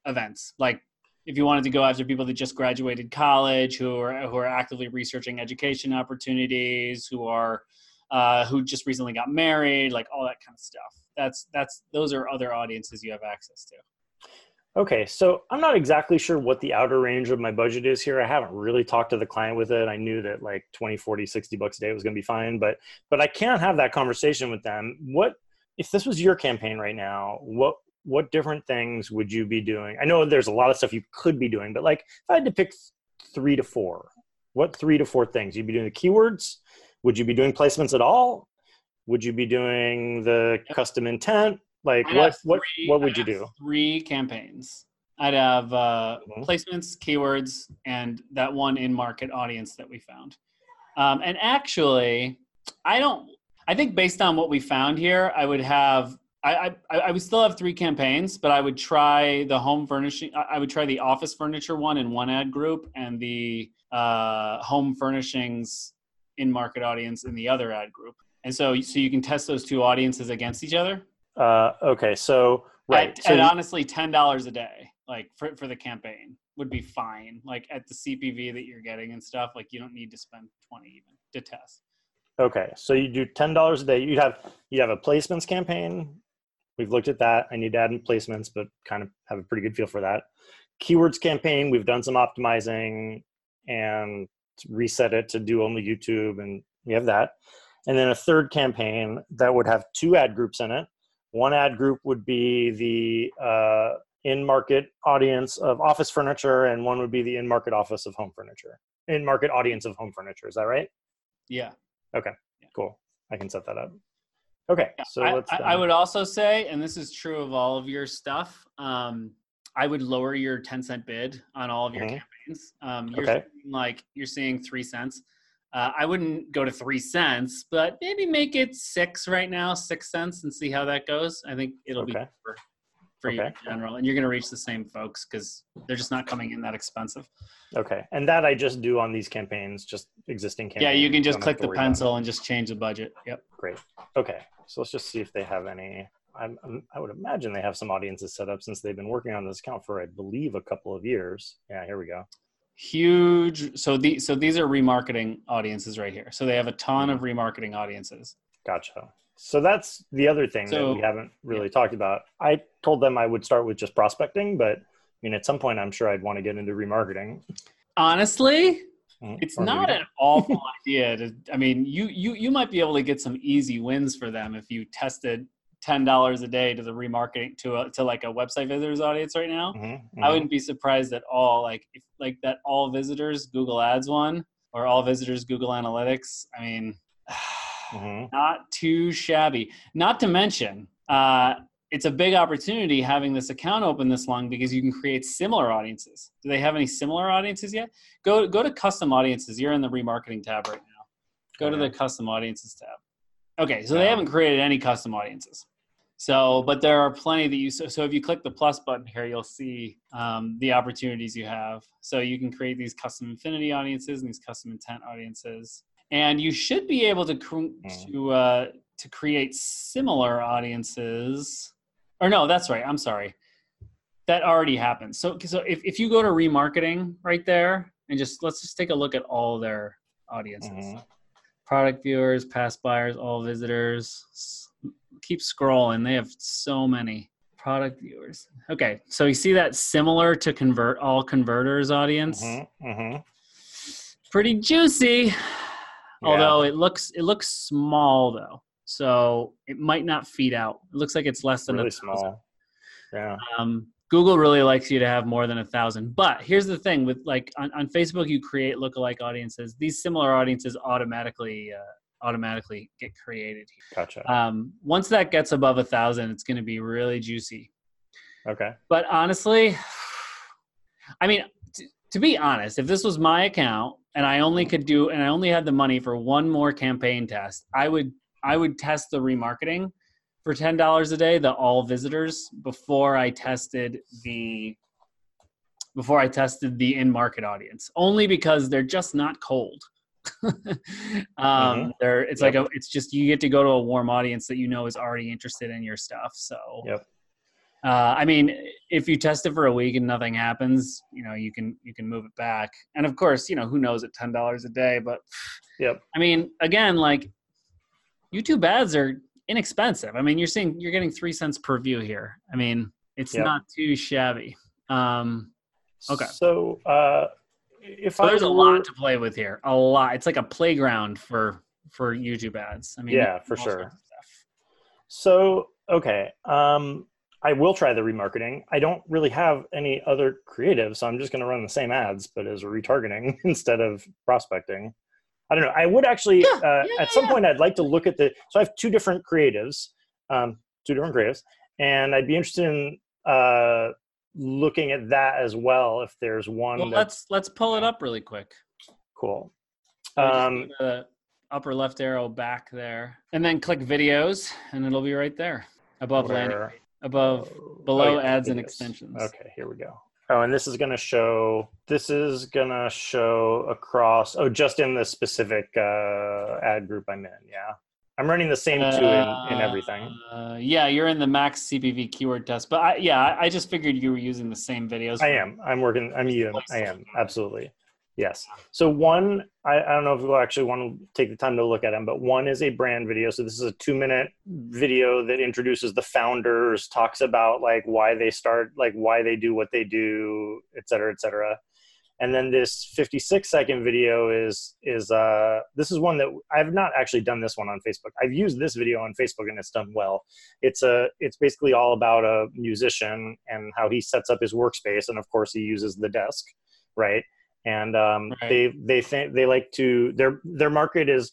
events. Like if you wanted to go after people that just graduated college, who are who are actively researching education opportunities, who are uh, who just recently got married, like all that kind of stuff. That's that's those are other audiences you have access to. Okay, so I'm not exactly sure what the outer range of my budget is here. I haven't really talked to the client with it. I knew that like 20, 40, 60 bucks a day was going to be fine, but but I can't have that conversation with them. What if this was your campaign right now? What what different things would you be doing? I know there's a lot of stuff you could be doing, but like if I had to pick 3 to 4, what 3 to 4 things? You'd be doing the keywords? Would you be doing placements at all? Would you be doing the custom intent? Like I'd what have what what would I'd you do? Three campaigns. I'd have uh, Mhm. placements, keywords, and that one in market audience that we found. Um, and actually, I don't. I think based on what we found here, I would have. I, I I would still have three campaigns, but I would try the home furnishing. I would try the office furniture one in one ad group, and the uh, home furnishings in market audience in the other ad group. And so, so you can test those two audiences against each other Uh, okay, so right. at, so at you- honestly ten dollars a day, like for for the campaign, would be fine. Like at the CPV that you're getting and stuff, like you don't need to spend twenty even to test. okay, so you do ten dollars a day. You'd have you have a placements campaign. We've looked at that. I need to add in placements, but kind of have a pretty good feel for that. Keywords campaign. We've done some optimizing and reset it to do only YouTube, and we have that. and then a third campaign that would have two ad groups in it. One ad group would be the uh, in market audience of office furniture, and one would be the in market office of home furniture. In market audience of home furniture. Is that right? Yeah. Okay. Cool. I can set that up. Okay. So I, let's. I, I would also say, and this is true of all of your stuff, um, I would lower your 10 cent bid on all of your Mhm. campaigns. Um, you're Okay. seeing, like you're seeing three cents. Uh, I wouldn't go to three cents, but maybe make it six right now, six cents, and see how that goes. I think it'll be Okay. cheaper for you in general, and you're going to reach the same folks because they're just not coming in that expensive. Okay. And that I just do on these campaigns, just existing campaigns. Yeah, you can just click the pencil and just change the budget. Yep. Great. Okay. So let's just see if they have any. I'm, I'm, I would imagine they have some audiences set up since they've been working on this account for, I believe, a couple of years. Yeah, here we go. Huge. So the so these are remarketing audiences right here. So they have a ton of mm-hmm. remarketing audiences. Gotcha. So that's the other thing that we haven't really talked about. I told them I would start with just prospecting, but I mean, at some point, I'm sure I'd want to get into remarketing. Honestly, it's or not an awful idea to i mean you you you might be able to get some easy wins for them if you tested ten dollars a day to the remarketing to a, to like a website visitors audience right now Mhm, i mhm. wouldn't be surprised at all like if like that all visitors google ads one or all visitors google analytics i mean Mhm. not too shabby not to mention uh it's a big opportunity having this account open this long because you can create similar audiences. Do they have any similar audiences yet? Go go to custom audiences. You're in the remarketing tab right now. Go to the custom audiences tab. Okay, so they haven't created any custom audiences. So, but there are plenty that you. So, so if you click the plus button here, you'll see um, the opportunities you have. So you can create these custom affinity audiences and these custom intent audiences, and you should be able to cr- Mm. to uh, to create similar audiences. Or no, that's right. I'm sorry. That already happens. So, so if, if you go to remarketing right there and just let's just take a look at all their audiences Mhm. product viewers, past buyers, all visitors. Keep scrolling. They have so many product viewers. Okay, so you see that similar to convert all converters audience. Mhm, mhm. Pretty juicy. Although it looks it looks small though. So it might not feed out. It looks like it's less than really a thousand. small. Yeah. Um, Google really likes you to have more than a thousand. But here's the thing: with like on, on Facebook, you create lookalike audiences. These similar audiences automatically uh, automatically get created. Gotcha. Um, once that gets above a thousand, it's going to be really juicy. okay. But honestly, I mean, t- to be honest, if this was my account and I only could do and I only had the money for one more campaign test, I would I would test the remarketing for ten dollars a day, the all visitors, before I tested the before I tested the in market audience. Only because they're just not cold. um, they're it's like a it's just you get to go to a warm audience that you know is already interested in your stuff. So Yep. uh, I mean, if you test it for a week and nothing happens, you know, you can you can move it back. And of course, you know, who knows at ten dollars a day, but Yep. I mean, again, like YouTube ads are inexpensive. I mean, you're seeing you're getting three cents per view here. I mean, it's Yep. not too shabby. Um, Okay. So uh, if so I there's a lot to play with here. A lot. It's like a playground for for YouTube ads. I mean, Yeah, for sure. sorts of stuff. So okay, um, I will try the remarketing. I don't really have any other creative, so I'm just going to run the same ads, but as retargeting instead of prospecting. I don't know. I would actually, Yeah, uh, yeah, at some yeah. point, I'd like to look at the. So I have two different creatives, um, two different creatives, and I'd be interested in uh, looking at that as well. If there's one Well, let's let's pull it up really quick. cool. Um, the upper left arrow back there, and then click videos, and it'll be right there above landing, where- page, above Oh, below yeah, ads and extensions. Okay, here we go. Oh, and this is going to show. This is going to show across. Oh, just in the specific uh, ad group I'm in. Yeah, I'm running the same two in, in everything. Uh, yeah, you're in the max CPV keyword test, but I, yeah, I, I just figured you were using the same videos. I am. I'm working. I'm you. I am absolutely. Yes. So one, I, I don't know if we'll actually want to take the time to look at them, but one is a brand video. So this is a two minute video that introduces the founders, talks about like why they start, like why they do what they do, et cetera, et cetera. and then this 56 second video is is uh this is one that i've not actually done this one on facebook i've used this video on facebook and it's done well it's a it's basically all about a musician and how he sets up his workspace and of course he uses the desk right and um, Right. they they think they like to their their market is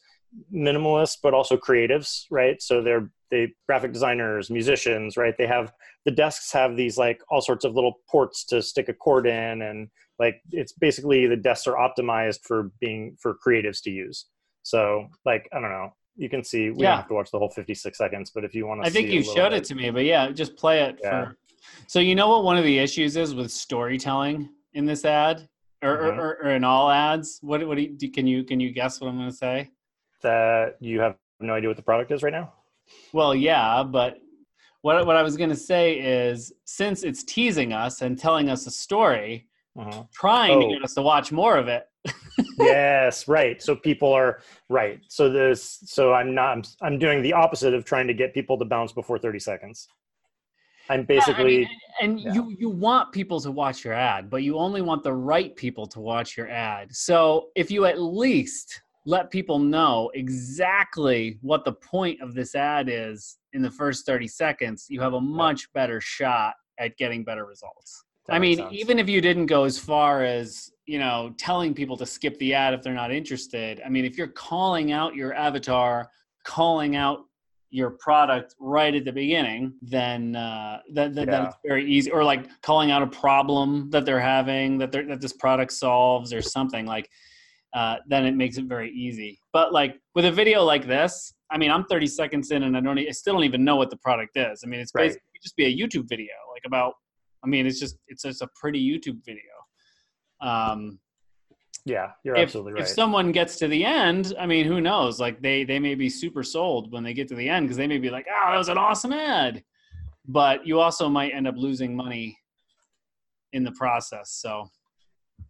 minimalist but also creatives right so they're they graphic designers musicians right they have the desks have these like all sorts of little ports to stick a cord in and like it's basically the desks are optimized for being for creatives to use so like i don't know you can see we Yeah. don't have to watch the whole 56 seconds but if you want to I think you showed it to me, but yeah, just play it. Yeah. For... So you know what one of the issues is with storytelling in this ad, or, Mhm. or, or, in all ads? What what do you, do- can you can you guess what I'm going to say? that you have no idea what the product is right now Well, yeah, but what what I was going to say is since it's teasing us and telling us a story, Mhm. trying to Oh. get us to watch more of it. yes right so people are right so this so i'm not I'm, I'm doing the opposite of trying to get people to bounce before 30 seconds i'm Yeah, I basically mean, and yeah. you you want people to watch your ad, but you only want the right people to watch your ad. So if you at least let people know exactly what the point of this ad is in the first 30 seconds, you have a much better shot at getting better results. That I mean, sense. even if you didn't go as far as, you know, telling people to skip the ad if they're not interested. I mean, if you're calling out your avatar, calling out your product right at the beginning, then uh, then, then, then Yeah. it's very easy. Or like calling out a problem that they're having that they're, that this product solves or something like. Uh, then it makes it very easy. But like with a video like this, I mean, I'm 30 seconds in and I don't, I still don't even know what the product is. I mean, it's Right. basically just be a YouTube video, like about. I mean, it's just it's just a pretty YouTube video. Um, yeah you're if, absolutely right if someone gets to the end, I mean, who knows? Like they they may be super sold when they get to the end because they may be like, "Oh, that was an awesome ad," but you also might end up losing money in the process. So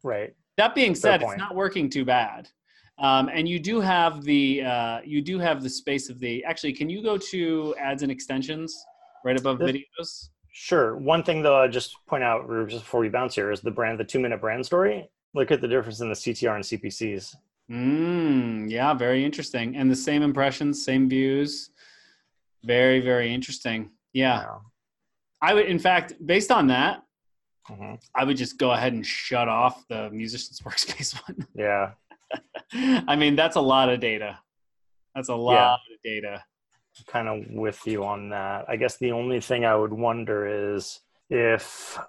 right that being said, it's not working too bad. Um, and you do have the uh, you do have the space of the actually. Can you go to ads and extensions right above This- videos? Sure. One thing though, I'll just point out just before we bounce here is the brand, the two minute brand story. Look at the difference in the CTR and CPCs. Mm, yeah, very interesting. And the same impressions, same views. Very, very interesting. Yeah. I would, in fact, based on that, Mhm. I would just go ahead and shut off the musician's workspace one. Yeah. I mean, that's a lot of data. That's a lot of data. Kind of with you on that. I guess the only thing I would wonder is if,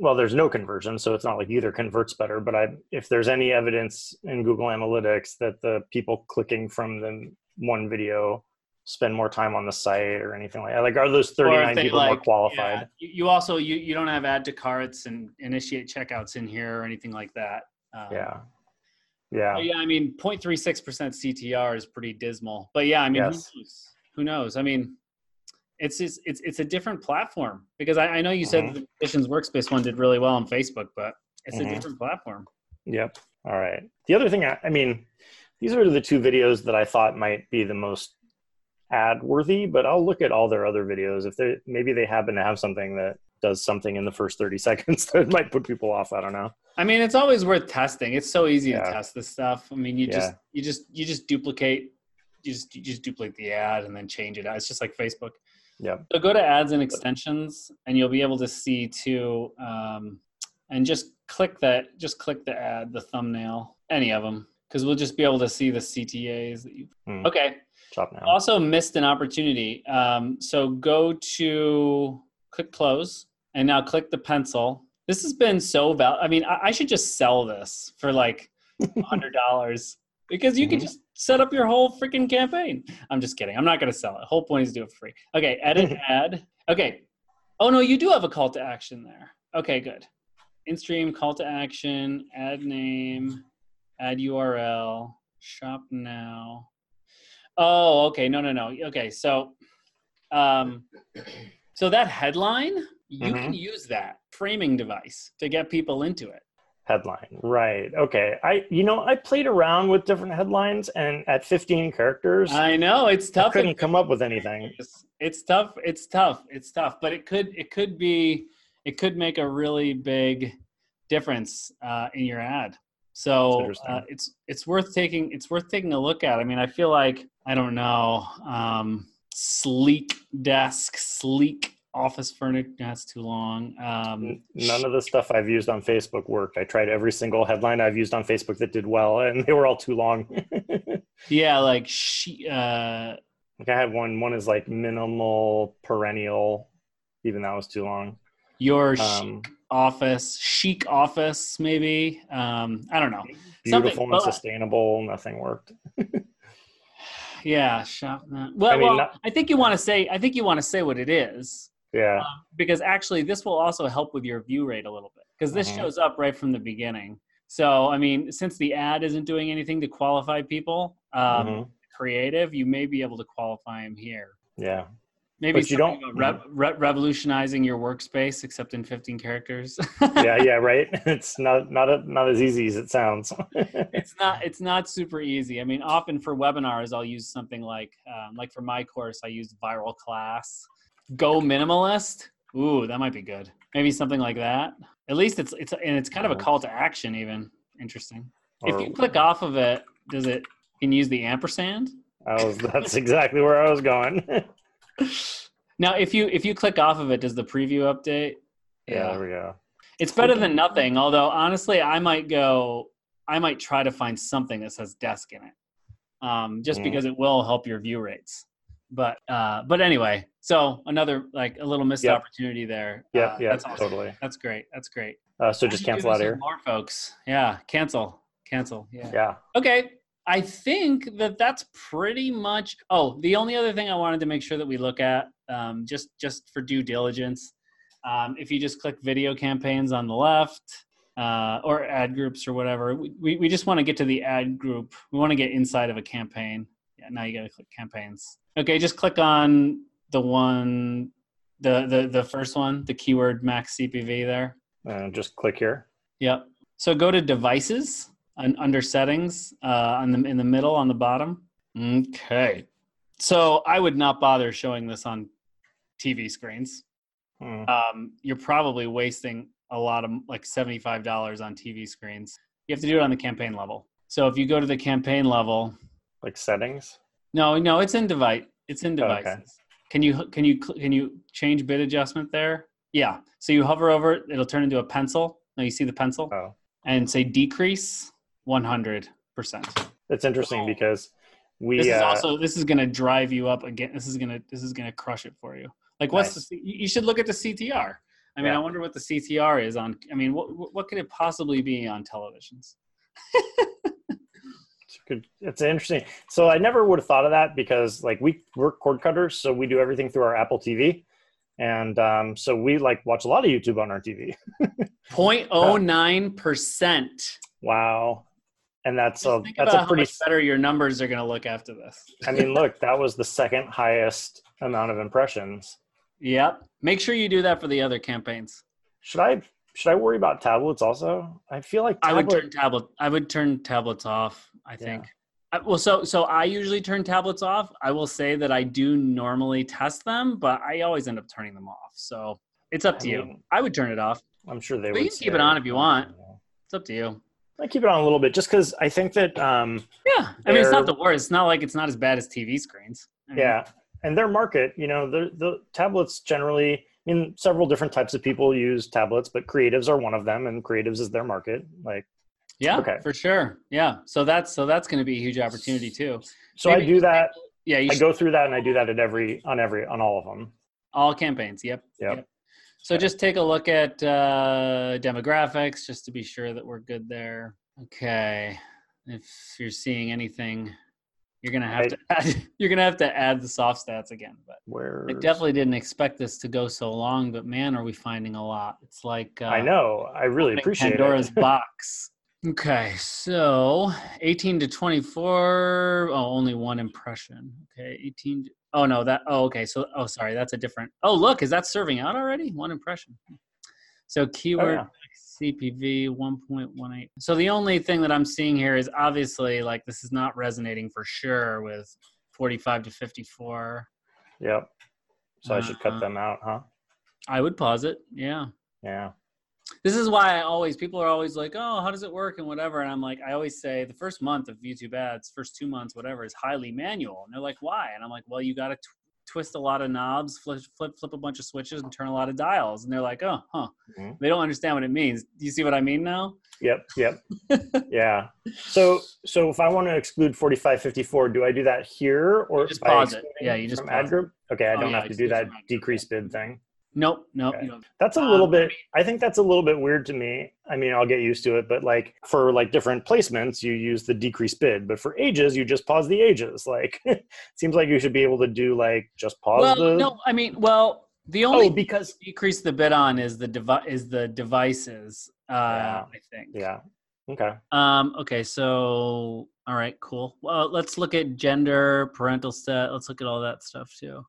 well, there's no conversion, so it's not like either converts better, but I, if there's any evidence in Google Analytics that the people clicking from the one video spend more time on the site or anything like that, like are those 39 if they, people more qualified? yeah, you, you also you, you don't have add to carts and initiate checkouts in here or anything like that. Um, Yeah. Yeah. Yeah, I mean, 0.36% CTR is pretty dismal. But yeah, I mean, Yes. who knows? Who knows? I mean, it's just, it's it's a different platform because I, I know you said Mhm. the Musicians Workspace one did really well on Facebook, but it's Mhm. a different platform. Yep. All right. The other thing, I, I mean, these are the two videos that I thought might be the most ad worthy, but I'll look at all their other videos. If they maybe they happen to have something that does something in the first 30 seconds that might put people off. I don't know. I mean, it's always worth testing. It's so easy Yeah. to test this stuff. I mean, you just you just you just duplicate you just you just duplicate the ad and then change it out. It's just like Facebook. Yep. So go to ads and extensions, and you'll be able to see too, um, and just click that. Just click the ad, the thumbnail, any of them, because we'll just be able to see the CTAs that you. Hmm. Okay. Chop now. Also missed an opportunity. Um, so go to click close, and now click the pencil. This has been so val. I mean, I, I should just sell this for like hundred dollars because you can Mhm. just set up your whole freaking campaign. I'm just kidding. I'm not going to sell it. Whole point is do it for free. Okay, edit ad. Okay. Oh no, you do have a call to action there. Okay, good. In-stream call to action, ad name, add URL, shop now. Oh, okay. No, no, no. Okay, so um so that headline, you can use that framing device to get people into it. Headline. Right. Okay. I you know, I played around with different headlines and at 15 characters, I know it's I tough. couldn't come up with anything. It's, it's tough. It's tough. It's tough. But it could it could be it could make a really big difference uh, in your ad. So uh, it's it's worth taking it's worth taking a look at. I mean, I feel like I don't know, um, sleek desk, sleek office furniture. That's too long. Um, None of the stuff I've used on Facebook worked. I tried every single headline I've used on Facebook that did well, and they were all too long. yeah, like she. Uh, like I had one. One is like minimal perennial. Even that was too long. your Um, chic office, chic office, maybe. Um, I don't know. beautiful and well, sustainable. Nothing worked. Yeah, shop. Well, well, I mean, not- I think you want to say. I think you want to say what it is. Yeah. because actually this will also help with your view rate a little bit because this Mhm. shows up right from the beginning so i mean since the ad isn't doing anything to qualify people um, Mhm. creative you may be able to qualify them here Yeah. maybe But you don't- rev- re- revolutionizing your workspace except in 15 characters Yeah. Yeah. Right. It's not not a, not as easy as it sounds. it's not it's not super easy i mean often for webinars i'll use something like um, like for my course i use viral class go minimalist ooh that might be good maybe something like that at least it's it's and it's kind of a call to action even interesting if you click off of it does it can you use the ampersand I was, that's exactly where I was going. now if you if you click off of it does the preview update yeah. There we go. It's better than nothing. Although honestly, I might go. I might try to find something that says desk in it, um, just Mhm. because it will help your view rates. But uh, but anyway, so another like a little missed Yep. opportunity there. Yeah. Uh, yeah. that's awesome. Totally. That's great. That's great. Uh, so just don't you do cancel out here. More folks. Yeah. Cancel. Cancel. Yeah. Yeah. Okay. I think that that's pretty much. Oh, the only other thing I wanted to make sure that we look at, um, just just for due diligence, um, if you just click video campaigns on the left uh, or ad groups or whatever, we, we we just want to get to the ad group. We want to get inside of a campaign. Yeah. Now you got to click campaigns. Okay. Just click on the one, the the the first one, the keyword max CPV there. And just click here. Yep. So go to devices and under settings uh, on the in the middle on the bottom. Okay. So I would not bother showing this on TV screens. Hmm. Um, you're probably wasting a lot of like seventy-five dollars on TV screens. You have to do it on the campaign level. So if you go to the campaign level, Like settings. No, no, it's in device. It's in Oh, okay. devices. Can you can you can you change bid adjustment there? Yeah. So you hover over it, it'll turn into a pencil. Now you see the pencil Oh, and say decrease 100%. it's interesting Oh. because we. This is uh, also this is going to drive you up again. This is going to this is going to crush it for you. Like what's Nice. the you should look at the CTR. I mean, Yeah. I wonder what the CTR is on I mean, what what could it possibly be on televisions? It's good. It's interesting. So I never would have thought of that because like we we're cord cutters, so we do everything through our Apple TV, and um, so we like watch a lot of YouTube on our TV. 0.09%. Wow, and that's Just a that's a pretty. how much better your numbers are going to look after this. I mean, look, that was the second highest amount of impressions. Yep. Make sure you do that for the other campaigns. Should I should I worry about tablets also? I feel like I would turn tablet. I would turn tablets off. I Yeah. think. I, well, so so I usually turn tablets off. I will say that I do normally test them, but I always end up turning them off. So it's up I to you. I would turn it off. I'm sure they But would. you can keep it on if you want. It's up to you. I keep it on a little bit just because I think that um, Yeah, I mean it's not the worst. It's not like it's not as bad as TV screens. I mean, yeah, and their market, you know, the the tablets generally. I mean, several different types of people use tablets, but creatives are one of them, and creatives is their market. Like, yeah, Okay. for sure. Yeah, so that's so that's going to be a huge opportunity too. so Maybe I do that. Yeah, you I should, go through that, and I do that at every on every on all of them. all campaigns. Yep. Yep. So just take a look at uh, demographics just to be sure that we're good there. Okay. If you're seeing anything, you're gonna have to add, you're gonna have to add the soft stats again. But Where I definitely didn't expect this to go so long. But man, are we finding a lot? It's like uh, I know. I really appreciate Pandora's box. Okay, so 18 to 24. Oh, only one impression. Okay, 18. to- Oh no, that. Oh, okay. So, oh, sorry, that's a different. Oh, look, is that serving out already? One impression. So keyword yeah. CPV 1.18. So the only thing that I'm seeing here is obviously like this is not resonating for sure with 45 to 54. Yep. So I should Uh-huh. cut them out, huh? I would pause it. Yeah. Yeah. this is why I always people are always like, oh, how does it work and whatever. And I'm like, I always say the first month of YouTube ads, first two months, whatever, is highly manual. And they're like, why? And I'm like, well, you got to twist a lot of knobs, flip, flip, flip a bunch of switches, and turn a lot of dials. And they're like, oh, huh. Mhm. They don't understand what it means. Do you see what I mean now? Yep, yep. yeah. So so if I want to exclude 4554, do I do that here or You just pause it. Yeah, you just pause ad it. group? Okay, I Oh, don't yeah, have to do that from ad group. decrease bid thing. Nope, nope. Okay. That's a Um, little bit I think that's a little bit weird to me. I mean, I'll get used to it, but like for like different placements, you use the decrease bid, but for ages, you just pause the ages. Like seems like you should be able to do like just pause Well, the no, I mean, well, the only Oh, because decrease the bid on is the devi- is the devices. Uh, Yeah. I think. yeah. Okay. Um, okay, so all right, cool. Well, let's look at gender, parental set. Let's look at all that stuff too.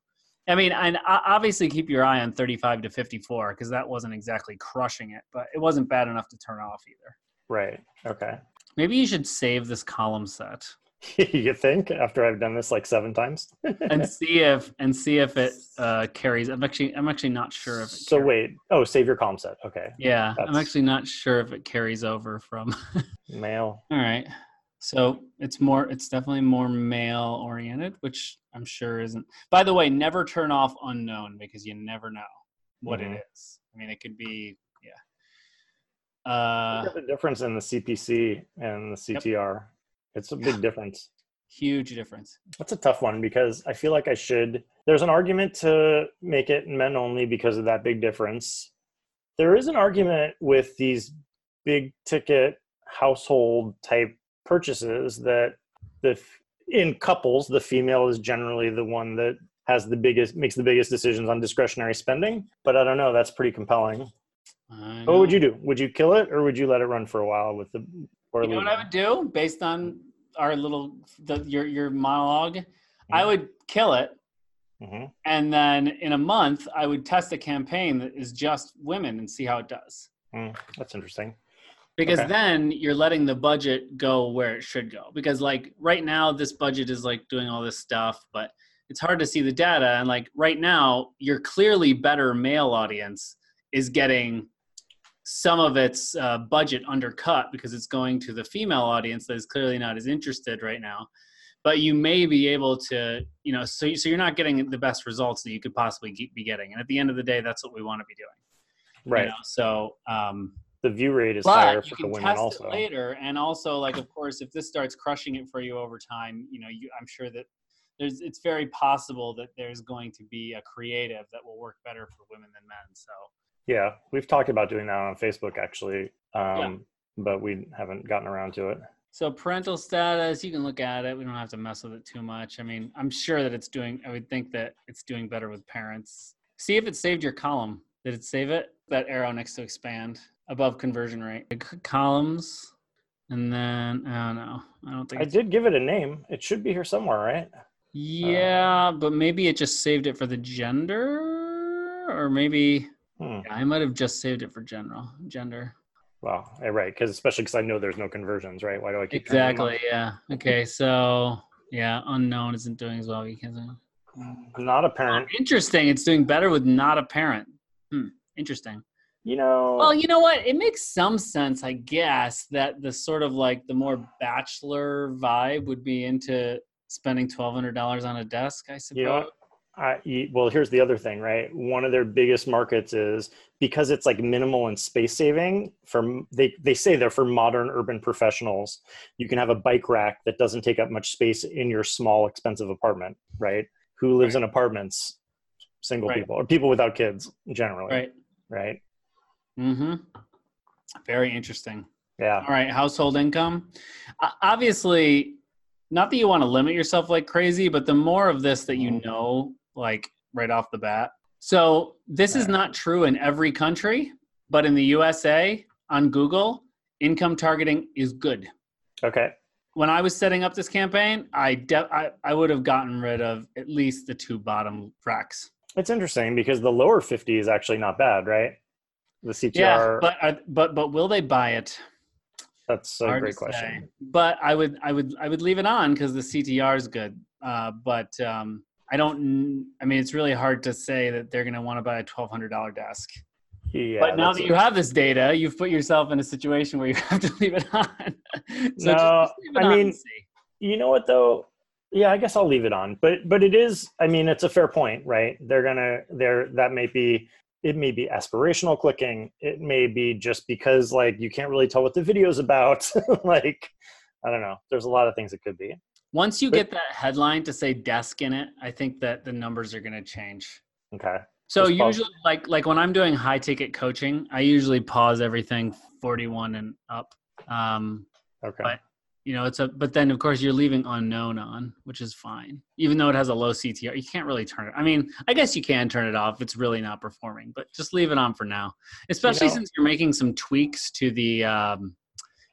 I mean, and obviously keep your eye on 35 to 54 because that wasn't exactly crushing it, but it wasn't bad enough to turn off either. Right. Okay. Maybe you should save this column set you think after I've done this like seven times? and see if and see if it uh, carries. I'm actually I'm actually not sure if it. so carries. wait. Oh, save your column set. Okay. Yeah, I'm actually not sure if it carries over from. Male. All right. So it's more it's definitely more male oriented, which I'm sure isn't. By the way, never turn off unknown because you never know what Mhm. it is. I mean, it could be yeah. Uh the difference in the CPC and the CTR. It's a big difference. huge difference. That's a tough one because I feel like I should. There's an argument to make it men only because of that big difference. There is an argument with these big ticket household type purchases that the in couples the female is generally the one that has the biggest makes the biggest decisions on discretionary spending but i don't know that's pretty compelling what would you do would you kill it or would you let it run for a while with the or You know what? I would do based on our little the, your your monologue? I Mhm. would kill it Mhm. and then in a month I would test a campaign that is just women and see how it does. Mm, that's interesting because Okay. then you're letting the budget go where it should go. Because like right now this budget is like doing all this stuff but it's hard to see the data. And like right now your clearly better male audience is getting some of its uh, budget undercut because it's going to the female audience that is clearly not as interested right now. But you may be able to you know so, so you're not getting the best results that you could possibly be getting. And at the end of the day that's what we want to be doing. You right. know? so um the view rate is higher for you the can women test also. it later and also like of course if this starts crushing it for you over time you know you, i'm sure that there's it's very possible that there's going to be a creative that will work better for women than men so. Yeah, we've talked about doing that on Facebook actually, um, but we haven't gotten around to it. so parental status you can look at it we don't have to mess with it too much i mean i'm sure that it's doing i would think that it's doing better with parents. See if it saved your column. Did it save it? That arrow next to expand above conversion rate columns and then i don't know i don't think I did give it a name. It should be here somewhere, right? Yeah, but maybe it just saved it for the gender, or maybe Hmm. yeah, I might have just saved it for general gender. Well, eh, right, because especially because I know there's no conversions, right? Why do I keep Exactly. Yeah. Okay. So yeah, unknown isn't doing as well. because? Not apparent. interesting. It's doing better with not a parent. Hmm. Interesting. You know, Well, you know what? It makes some sense, I guess, that the sort of like the more bachelor vibe would be into spending twelve hundred dollars on a desk. I suppose. you know? I, well, here's the other thing, right? One of their biggest markets is because it's like minimal and space saving. For they they say they're for modern urban professionals. You can have a bike rack that doesn't take up much space in your small, expensive apartment, right? Who lives in apartments? Single Right. people or people without kids, generally, Right. right? Mm-hmm. Very interesting. Yeah, All right, household income. Uh, obviously, not that you want to limit yourself like crazy, but the more of this that you Mhm. know, like right off the bat. So, this is not true in every country, but in the USA on Google, income targeting is good. okay, When I was setting up this campaign, I, de- I, I would have gotten rid of at least the two bottom racks. it's interesting because the lower fifty is actually not bad, right? The CTR. Yeah, but are, but but will they buy it? that's a Hard great to say. question. But I would I would I would leave it on because the CTR is good. Uh, but um, I don't. I mean, it's really hard to say that they're going to want to buy a twelve hundred dollar desk. Yeah, but now that you have this data, you've put yourself in a situation where you have to leave it on. so No, just it I on mean- you know what though yeah i guess i'll leave it on but but it is i mean it's a fair point right they're gonna they're that may be it may be aspirational clicking it may be just because like you can't really tell what the video's about like i don't know there's a lot of things it could be once you but- get that headline to say desk in it, I think that the numbers are going to change. okay So Just pause. usually, like like when I'm doing high ticket coaching, I usually pause everything 41 and up. Um, okay But- you know, it's a but then of course you're leaving unknown on, which is fine. Even though it has a low CTR, you can't really turn it. I mean, I guess you can turn it off. if It's really not performing, but just leave it on for now. Especially know- since you're making some tweaks to the um,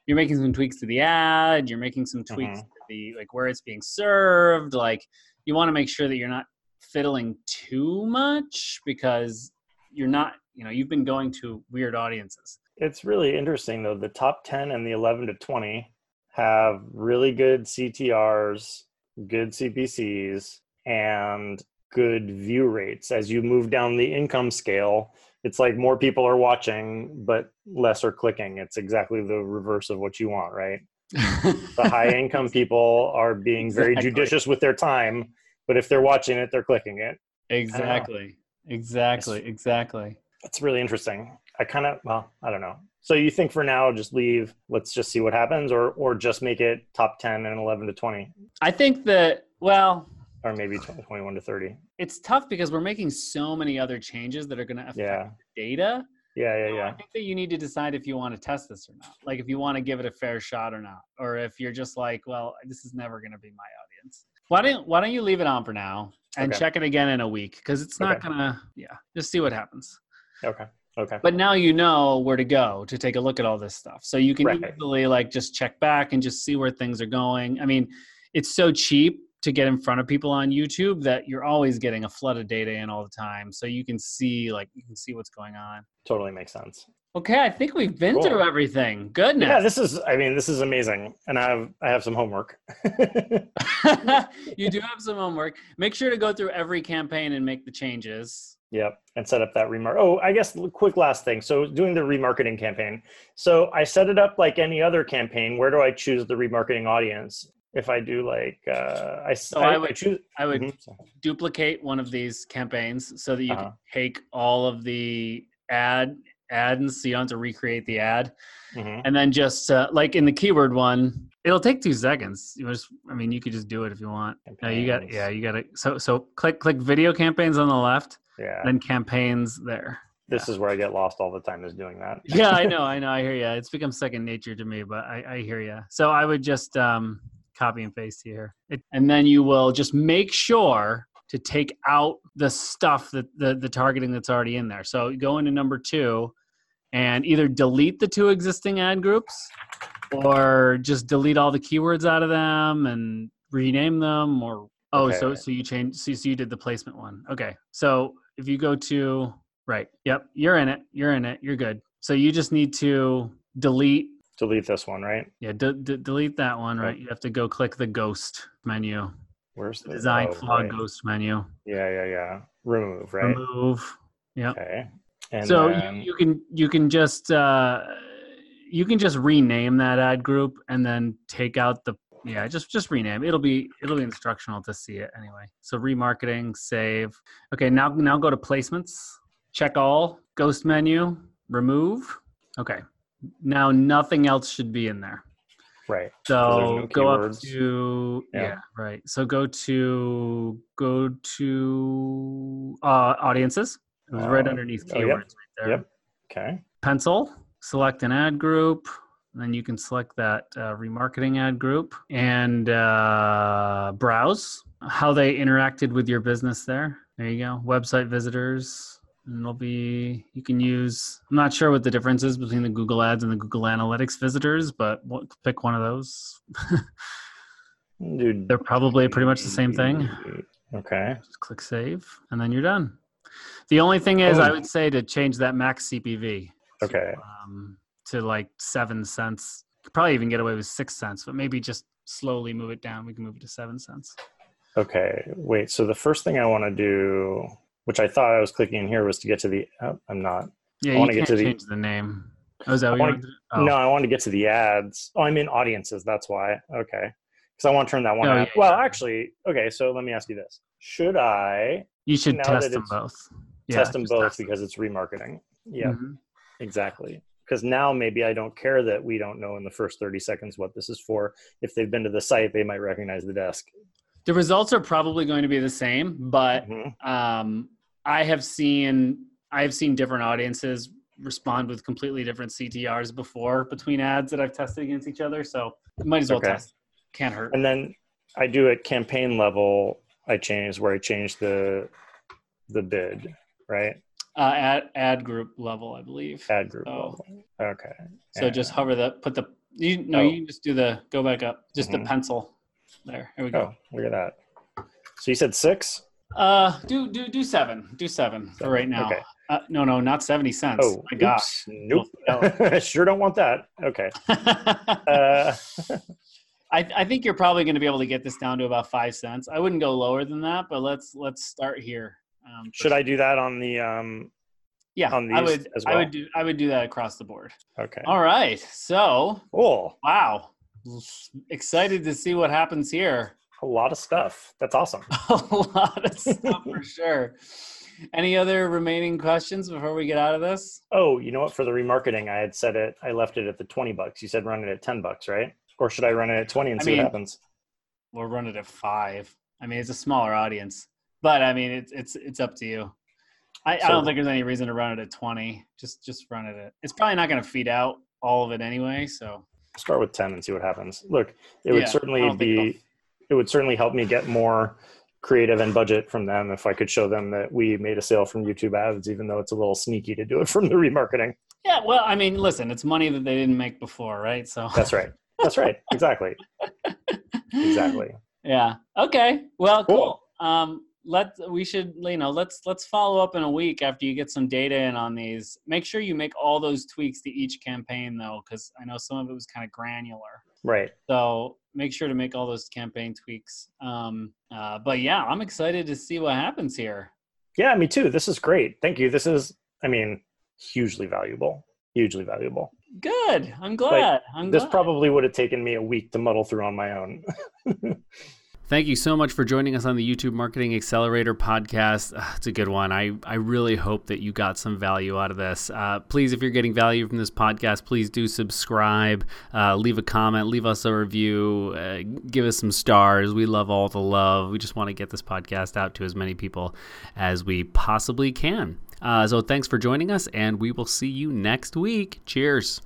you're making some tweaks to the ad. You're making some tweaks Mhm. to the like where it's being served. Like you want to make sure that you're not fiddling too much because you're not. You know, you've been going to weird audiences. it's really interesting though the top 10 and the 11 to 20 have really good ctrs good cpcs and good view rates as you move down the income scale it's like more people are watching but less are clicking it's exactly the reverse of what you want right the high income people are being very judicious with their time but if they're watching it they're clicking it Exactly. Exactly. Exactly. That's really interesting. I kind of well, I don't know. So you think for now just leave, let's just see what happens or or just make it top 10 and 11 to 20 I think that well, or maybe 20, 21 to 30. it's tough because we're making so many other changes that are going to affect Yeah. data. Yeah, yeah, So I yeah. think that you need to decide if you want to test this or not. Like if you want to give it a fair shot or not, or if you're just like, well, this is never going to be my audience. Why don't Why don't you leave it on for now and Okay. check it again in a week because it's not Okay. gonna. Yeah, just see what happens. Okay. Okay. But now you know where to go to take a look at all this stuff. So you can Right. easily like just check back and just see where things are going. I mean, it's so cheap to get in front of people on YouTube that you're always getting a flood of data in all the time. So you can see like you can see what's going on. Totally makes sense. Okay, I think we've been Cool. through everything. Goodness. Yeah, this is I mean, this is amazing. And I have I have some homework. you do have some homework. Make sure to go through every campaign and make the changes. Yep, and set up that remark. Oh, I guess quick last thing. So doing the remarketing campaign. So I set it up like any other campaign. Where do I choose the remarketing audience? If I do like uh, I, So I, I I would- choose. I would Mhm, duplicate one of these campaigns so that you Uh-huh. can take all of the ad ads so you don't have to recreate the ad Mhm. and then just uh, like in the keyword one it'll take two seconds. You just i mean you could just do it if you want. No you got yeah you got to so so click click video campaigns on the left Yeah, then campaigns there. This is where I get lost all the time is doing that. yeah i know i know i hear you it's become second nature to me but i i hear you so i would just um copy and paste here. It, and then you will just make sure to take out the stuff that the the targeting that's already in there. So go into number two and either delete the two existing ad groups or just delete all the keywords out of them and rename them or oh so Okay. so you change so, so you did the placement one okay so if you go to right yep you're in it you're in it you're good so you just need to delete Delete this one, right? yeah de- de- delete that one right Yep. you have to go click the ghost menu Where's the design oh, flaw right. ghost menu Yeah, yeah, yeah. Remove, right? remove yep Okay. And so then, you, you can you can just uh you can just rename that ad group and then take out the yeah just just rename it'll be it'll be instructional to see it anyway so remarketing save okay now now go to placements check all ghost menu remove okay now nothing else should be in there right. so no go up to yeah. Yeah. right. So go to go to uh, audiences. It was right Uh, underneath oh, keywords yep. right there. Yep. Okay. Pencil. Select an ad group. Then you can select that uh, remarketing ad group and uh, browse how they interacted with your business there. There you go. Website visitors. And it'll be, you can use, I'm not sure what the difference is between the Google Ads and the Google Analytics visitors, but what, pick one of those. Dude. They're probably pretty much the same thing. Okay. Just click save, and then you're done. The only thing is, I Oh. would say to change that max CPV. To, Okay. Um, to like seven cents. Could probably even get away with six cents, but maybe just slowly move it down. We can move it to seven cents. Okay. Wait. So the first thing I want to do, which I thought I was clicking in here, was to get to the. Oh, I'm not. Yeah, I wanna get to the- change the name. Oh, is that what you wanna- to? Oh. No, I want to get to the ads. Oh, I'm in audiences. That's why. Okay. Because I want to turn that one Oh, yeah, well, yeah. actually, okay. So let me ask you this: Should I You should test them both. Yeah, test them both test them. because it's remarketing? Yeah, Mhm. Exactly. Because now maybe I don't care that we don't know in the first 30 seconds what this is for. If they've been to the site, they might recognize the desk. The results are probably going to be the same, but Mhm. um, I have seen I've seen different audiences respond with completely different CTRs before between ads that I've tested against each other. So might as well Okay. test. Can't hurt. And then I do at campaign level. I change where I change the the bid, right? Uh, ad ad group level, I believe. Ad group Oh. level. Okay. So just hover the put the you no Oh. you can just do the go back up just Mhm. the pencil there. Here we go. Oh, look at that. So you said six? Uh, do do do seven. Do seven for right now. Okay. Uh, no, no, not seventy cents. Oh, my gosh. Nope. sure don't want that. Okay. Uh, I, I think you're probably going to be able to get this down to about five cents. I wouldn't go lower than that, but let's let's start here. Um, should I do that on the um Yeah, on I would. as I would do. I would do that across the board. okay. All right. So, Cool. wow, excited to see what happens here. A lot of stuff. That's awesome. A lot of stuff for sure. Any other remaining questions before we get out of this? Oh, you know what? For the remarketing, I had said it. I left it at the twenty bucks. You said run it at ten bucks, right? Or should I run it at twenty and I see mean- what happens? We'll run it at five. I mean, it's a smaller audience, but I mean, it's it's it's up to you. I, I don't think there's any reason to run it at twenty. Just just run it at. It's probably not going to feed out all of it anyway. So Start with ten and see what happens. Look, it would Yeah, certainly be. It would certainly help me get more creative and budget from them if I could show them that we made a sale from YouTube ads, even though it's a little sneaky to do it from the remarketing. yeah, well, I mean, listen, it's money that they didn't make before, right? So That's right. That's right. Exactly. Exactly. yeah. Okay. Well, cool. Cool. Um, let we should you know let's let's follow up in a week after you get some data in on these. Make sure you make all those tweaks to each campaign though, because I know some of it was kind of granular. Right. So make sure to make all those campaign tweaks. Um, uh, but yeah, I'm excited to see what happens here. Yeah, me too. This is great. Thank you. This is, I mean, hugely valuable. Hugely valuable. Good. I'm glad. I'm This glad. probably would have taken me a week to muddle through on my own. Thank you so much for joining us on the YouTube Marketing Accelerator podcast. It's a good one. I, I really hope that you got some value out of this. Uh, please, if you're getting value from this podcast, please do subscribe, uh, leave a comment, leave us a review, uh, give us some stars. We love all the love. We just want to get this podcast out to as many people as we possibly can. Uh, so thanks for joining us, and we will see you next week. Cheers.